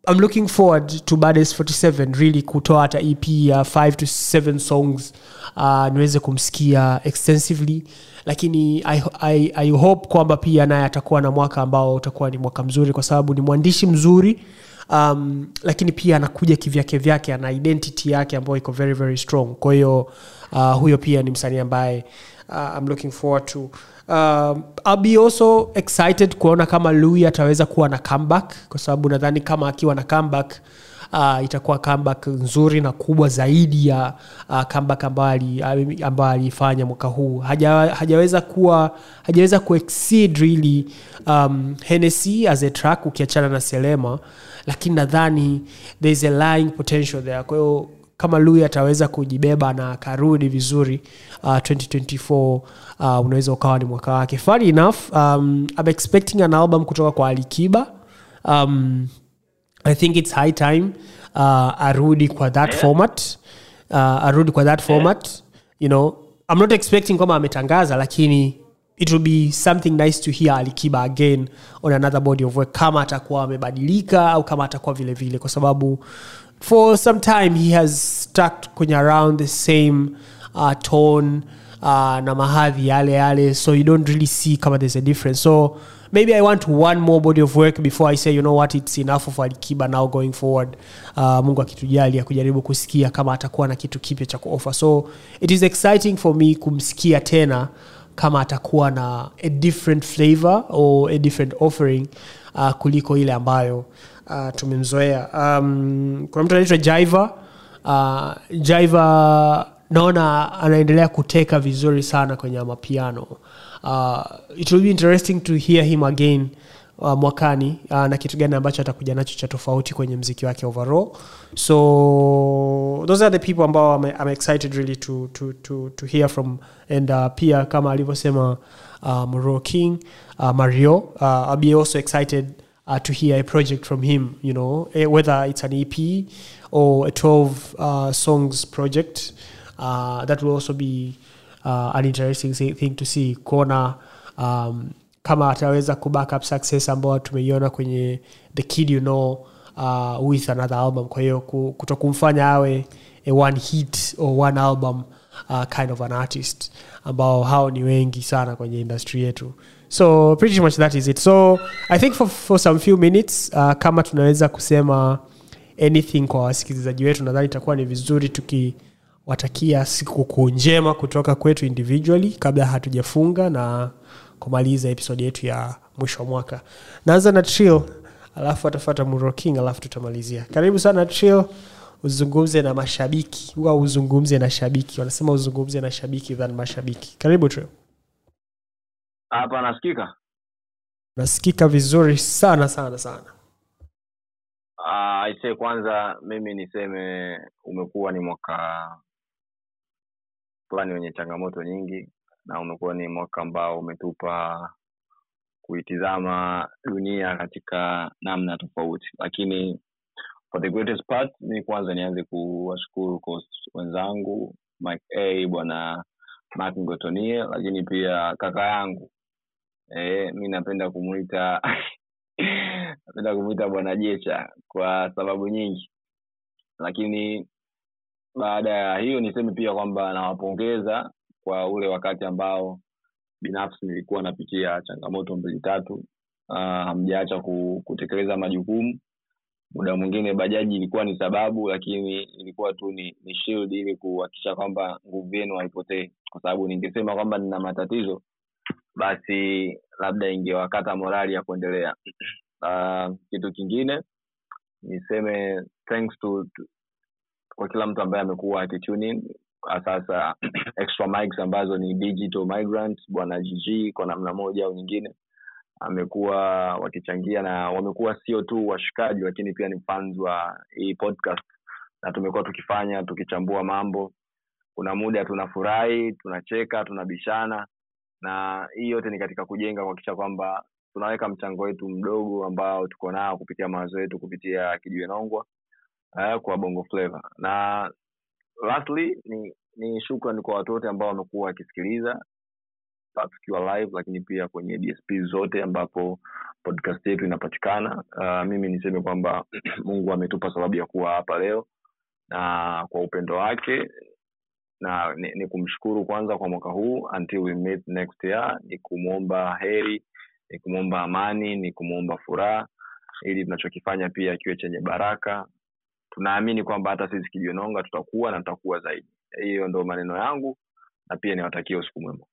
I'm looking forward to Bades 47 really kutoa hata EP ya 5 to 7 songs uh, niweze kumsikia extensively. Lakini I, I, I hope kwamba pia naye atakuwa na mwaka ambao utakuwa ni mwaka mzuri kwa sababu ni mwandishi mzuri. Um, lakini pia anakuja kivyake vyake ana identity yake ambayo iko very very strong. Kwa hiyo uh, huyo pia ni msanii ambaye uh, I'm looking forward to um, I'll be also excited kuona kama Louis ataweza kuwa na comeback kwa sababu nadhani kama akiwa na comeback uh, itakuwa comeback nzuri na kubwa zaidi ya uh, comeback ambayo ali- aliifanya mwaka huu. Haja, hajaweza kuwa hajaweza kuexceed really um, Hennessy as a track ukiachana na Selema lakini nadhani there is a lying potential there. Kwa hiyo kama lui ataweza kujibeba na akarudi vizuri uh, 2024 uh, unaweza ukawa ni mwaka wake. Funny enough um, I'm expecting an album kutoka kwa alikiba. Um, i think its high time uh, arudi kwa that format. Uh, arudi kwa that format. You know i'm not expecting kwamba ametangaza lakini it will be something nice to hear alikiba again on another body of work kama atakuwa amebadilika au kama atakuwa vile vile kwa sababu for some time he has stuck kwenye around the same uh, tone uh, na mahadhi yale yale. So you don't really see kama there's a difference. So maybe i want one more body of work before i say you know what it's enough of alikiba now going forward. Uh, mungu akitujali akujaribu kusikia kama atakuwa na kitu kipya cha kuoffer. So it is exciting for me kumsikia tena kama atakuwa na a different flavor or a different offering uh, kuliko ile ambayo uh, tumemzoea. Um, kuna mtu anaitwa jaiva. Uh, jaiva naona anaendelea kuteka vizuri sana kwenye mapiano uh, it will be interesting to hear him again uh, mwakani uh, na kitu gani ambacho atakuja nacho cha tofauti kwenye mziki wake overall. So those are the people ambao I'm, I'm excited really to, to, to, to hear from. And uh, pia kama alivyosema uh, Moro King uh, Mario uh, I'll be also excited uh, to hear a project from him you know eh, whether it's an EP or a 12 uh, songs project uh, that will also be uh, an interesting thing to see kuona um, kama ataweza kuback up success ambayo tumeiona kwenye the kid you know uh, with another album. Kwa hiyo ku- kuto kumfanya awe a one hit or one album uh, kind of an artist ambao hao ni wengi sana kwenye industry yetu so pretty much that is it. So i think for, for some few minutes uh, kama tunaweza kusema anything kwa wasikilizaji wetu nadhani itakuwa ni vizuri tukiwatakia sikukuu njema kutoka kwetu individually kabla hatujafunga na kumaliza episode yetu ya mwisho wa mwaka. Naanza na trill alafu atafata muroking alafu tutamalizia. Karibu sana trill. Uzungumze na mashabiki. Huwa uzungumze na shabiki. Wanasema uzungumze na shabiki than mashabiki. Karibu trill hapa nasikika. Nasikika vizuri sana sana sana. Uh, aisee kwanza mimi niseme umekuwa ni mwaka fulani wenye changamoto nyingi na umekuwa ni mwaka ambao umetupa kuitizama dunia katika namna tofauti. Lakini for the greatest part mi kwanza nianze kuwashukuru coach wenzangu mike a bwana mark ngotonie lakini pia kaka yangu e, mi napenda kumuita napenda kumuita bwana jecha kwa sababu nyingi. Lakini baada ya hiyo niseme pia kwamba nawapongeza kwa ule wakati ambao binafsi nilikuwa napitia changamoto mbili tatu. Uh, hamjaacha ku, kutekeleza majukumu. Muda mwingine bajaji ilikuwa ni sababu lakini ilikuwa tu ni, ni shield ili kuhakikisha kwamba nguvu yenu haipotee, kwa sababu ningesema kwamba nina matatizo basi labda ingewakata morali ya kuendelea. Uh, kitu kingine niseme thanks to, to kwa kila mtu ambaye amekuwa akituning sasa extra mics ambazo ni digital migrant bwana gg kwa namna moja au nyingine amekuwa wakichangia na wamekuwa sio tu washikaji lakini pia ni fans wa hii podcast. Na tumekuwa tukifanya tukichambua mambo. Kuna muda tunafurahi tunacheka tunabishana na hii yote ni katika kujenga kuhakikisha kwamba tunaweka mchango wetu mdogo ambao tuko nao kupitia mawazo yetu kupitia kijiwe nongwa uh, kwa bongo flavor na lastly ni ni shukran kwa watu wote ambao wamekuwa wakisikiliza tukiwa live lakini pia kwenye dsp zote ambapo podcast yetu inapatikana. Uh, mimi niseme kwamba mungu ametupa sababu ya kuwa hapa leo na kwa upendo wake na ni, ni kumshukuru kwanza kwa mwaka huu until we meet next year. Ni kumwomba heri ni kumwomba amani ni kumwomba furaha ili tunachokifanya pia kiwe chenye baraka. Tunaamini kwamba hata sisi kijiononga tutakuwa na tutakuwa zaidi. Hiyo ndo maneno yangu na pia niwatakia usiku mwema.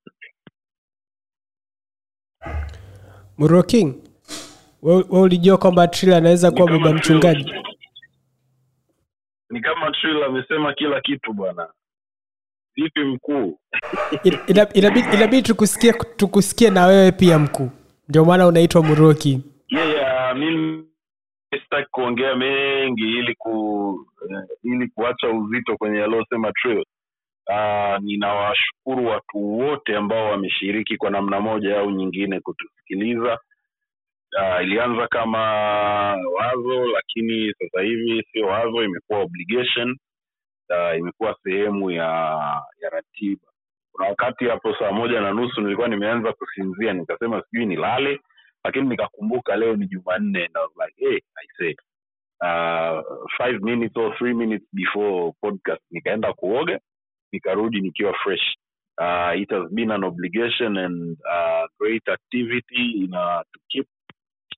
Muro king ulijua kwamba tril anaweza kuwa baba mchungaji? Ni kama Trill amesema kila kitu bwana vipi mkuu Ina- ina- inabidi inabidi tukusikie tukusikie na wewe pia mkuu ndio maana unaitwa muroki yeah, yeah, mimi sitaki kuongea mengi ili ku eh, ili kuacha uzito kwenye yaliyosema Uh, ninawashukuru watu wote ambao wameshiriki kwa namna moja au nyingine kutusikiliza. Uh, ilianza kama wazo lakini sasa hivi sio wazo, imekuwa obligation. Uh, imekuwa sehemu ya ya ratiba. Kuna wakati hapo saa moja na nusu nilikuwa nimeanza kusinzia, nikasema sijui nilale, lakini nikakumbuka leo ni Jumanne and like, hey, uh, five minutes or three minutes before podcast. Nikaenda kuoga nikarudi nikiwa fresh. Uh, it has been an obligation and uh, great activity ina to keep.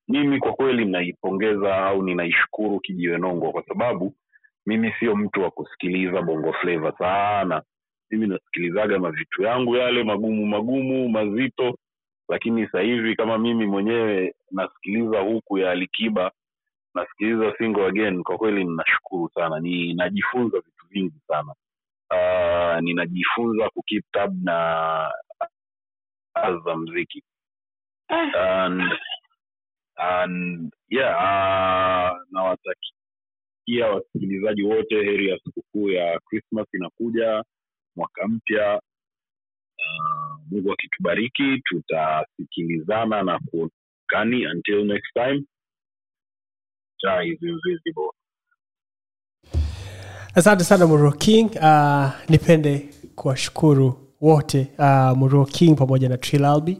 Mimi kwa kweli naipongeza au ninaishukuru kijiwenongwa kwa sababu mimi sio mtu wa kusikiliza bongo fleva sana. Mimi nasikilizaga mavitu yangu yale magumu magumu mazito. Lakini sasa hivi kama mimi mwenyewe nasikiliza huku ya alikiba nasikiliza single again kwa kweli ninashukuru sana. Ninajifunza vitu vingi sana. Uh, ninajifunza kukeep tab na za mziki and, and yeah uh, nawatakia wasikilizaji wote heri ya sikukuu ya krismas inakuja mwaka mpya. Uh, mungu akitubariki tutasikilizana na kuonekani. Until next time asante sana Muro king. Uh, nipende kuwashukuru wote uh, Muro king pamoja na trilalbi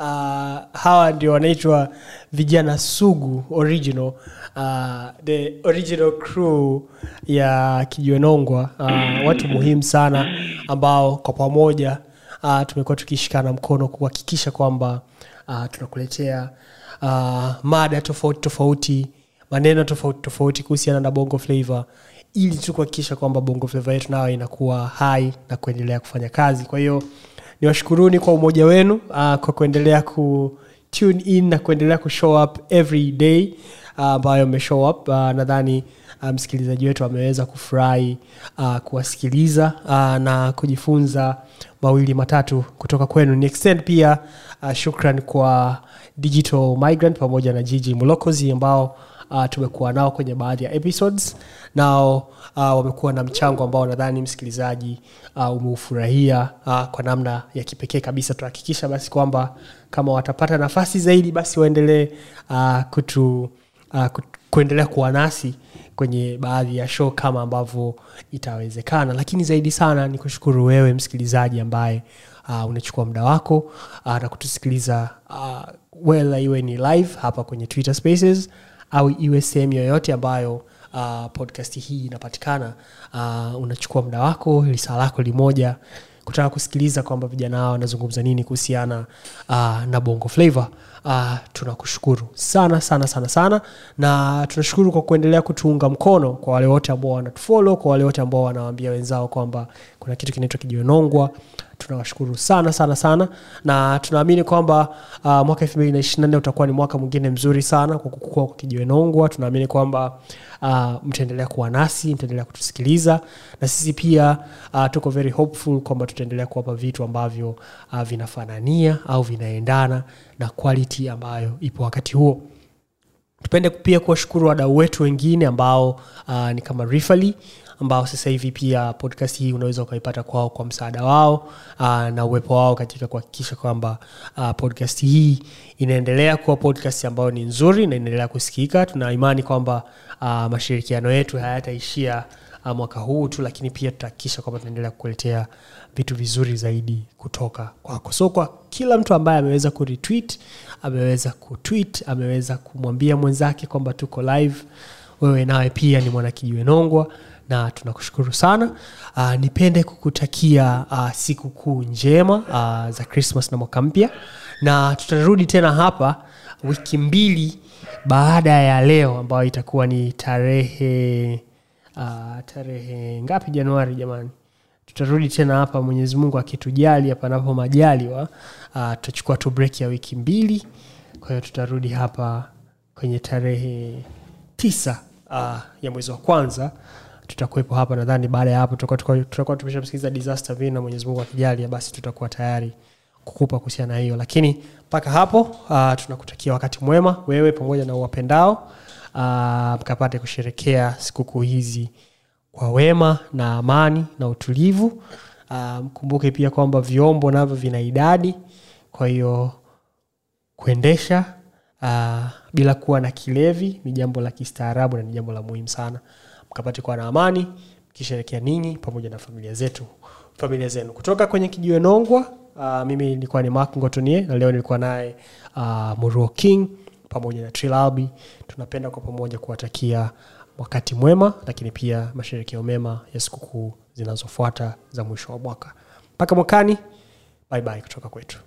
uh, hawa ndio wanaitwa vijana sugu original. Uh, the original crew ya kijiwenongwa uh, watu muhimu sana ambao kwa pamoja uh, tumekuwa tukishikana mkono kuhakikisha kwamba uh, tunakuletea uh, mada tofauti tofauti maneno tofauti tofauti kuhusiana na bongo flavor ili tu kuhakikisha kwamba bongo flava yetu nayo inakuwa hai na kuendelea kufanya kazi. Kwa hiyo niwashukuruni kwa umoja wenu uh, kwa kuendelea ku tune in na kuendelea kushow up every day ambayo uh, mmeshow up. Uh, nadhani msikilizaji msikilizaji wetu ameweza kufurahi uh, kuwasikiliza uh, na kujifunza mawili matatu kutoka kwenu. Ni extend pia uh, shukran kwa digital migrant pamoja na jiji mulokozi ambao uh, tumekuwa nao kwenye baadhi ya episodes. Nao uh, wamekuwa na mchango ambao nadhani msikilizaji uh, umeufurahia uh, kwa namna ya kipekee kabisa. Tunahakikisha basi kwamba kama watapata nafasi zaidi basi waendelee uh, kutu uh, kuendelea kuwa nasi kwenye baadhi ya show kama ambavyo itawezekana. Lakini zaidi sana ni kushukuru wewe msikilizaji ambaye uh, unachukua muda wako uh, na kutusikiliza uh, wela iwe ni live hapa kwenye twitter spaces au iwe sehemu yoyote ambayo uh, podcast hii inapatikana uh, unachukua muda wako lisaa lako limoja kutaka kusikiliza kwamba vijana hao wanazungumza nini kuhusiana uh, na bongo flavor uh, tunakushukuru sana sana sana sana. Na tunashukuru kwa kuendelea kutuunga mkono kwa wale wote ambao wanatufolo kwa wale wote ambao wanawaambia wenzao kwamba kuna kitu kinaitwa kijiwenongwa tunawashukuru sana sana sana. Na tunaamini kwamba uh, mwaka 224 utakuwa ni mwaka mwingine mzuri sana kwa kukua kwa kijiwenongwa tunaamini kwamba uh, mtaendelea kuwa nasi mtaendelea kutusikiliza. Na sisi pia uh, tuko very hopeful kwamba tutaendelea kuwapa vitu ambavyo uh, vinafanania au vinaendana na quality ambayo ipo wakati huo. Tupende pia kuwashukuru wadau wetu wengine ambao uh, ni kama rifali ambao sasa hivi pia podcast hii unaweza ukaipata kwao kwa msaada wao uh, na uwepo wao katika kuhakikisha kwamba uh, podcast hii inaendelea kuwa podcast ambayo ni nzuri na inaendelea kusikika. Tuna imani kwamba uh, mashirikiano yetu hayataishia mwaka huu tu lakini pia tutahakikisha kwamba tunaendelea kukuletea vitu vizuri zaidi kutoka kwako. So kwa kila mtu ambaye ameweza kuretweet ameweza kutweet ameweza kumwambia mwenzake kwamba tuko live wewe nawe pia ni mwanakijiwenongwa na tunakushukuru sana. Uh, nipende kukutakia uh, siku kuu njema uh, za krismas na mwaka mpya. Na tutarudi tena hapa wiki mbili baada ya leo ambayo itakuwa ni tarehe uh, tarehe ngapi januari jamani? Tutarudi tena hapa mwenyezi mungu akitujali panapo majaliwa. Uh, tutachukua tu break ya wiki mbili. Kwa hiyo tutarudi hapa kwenye tarehe tisa uh, ya mwezi wa kwanza tutakuwepo hapa nadhani baada ya hapo tutakuwa- tumeshamsikiliza disaster vina mwenyezi mungu akijalia basi tutakuwa tayari kukupa kuhusiana na hiyo. Lakini mpaka hapo uh, tunakutakia wakati mwema wewe pamoja na uwapendao uh, mkapate kusherekea sikukuu hizi kwa wema na amani na utulivu. Uh, mkumbuke pia kwamba vyombo navyo vina idadi kwa hiyo kuendesha uh, bila kuwa na kilevi ni jambo la kistaarabu na ni jambo la muhimu sana mkapate kuwa na amani mkisherekea ninyi pamoja na familia zetu. Familia zenu. Kutoka kwenye kijiwe nongwa uh, mimi nilikuwa ni mark ngotonie na leo nilikuwa naye uh, muruo king pamoja na trilalbi tunapenda kwa pamoja kuwatakia wakati mwema lakini pia masherekeo mema ya sikukuu zinazofuata za mwisho wa mwaka. Mpaka mwakani bye bye kutoka kwetu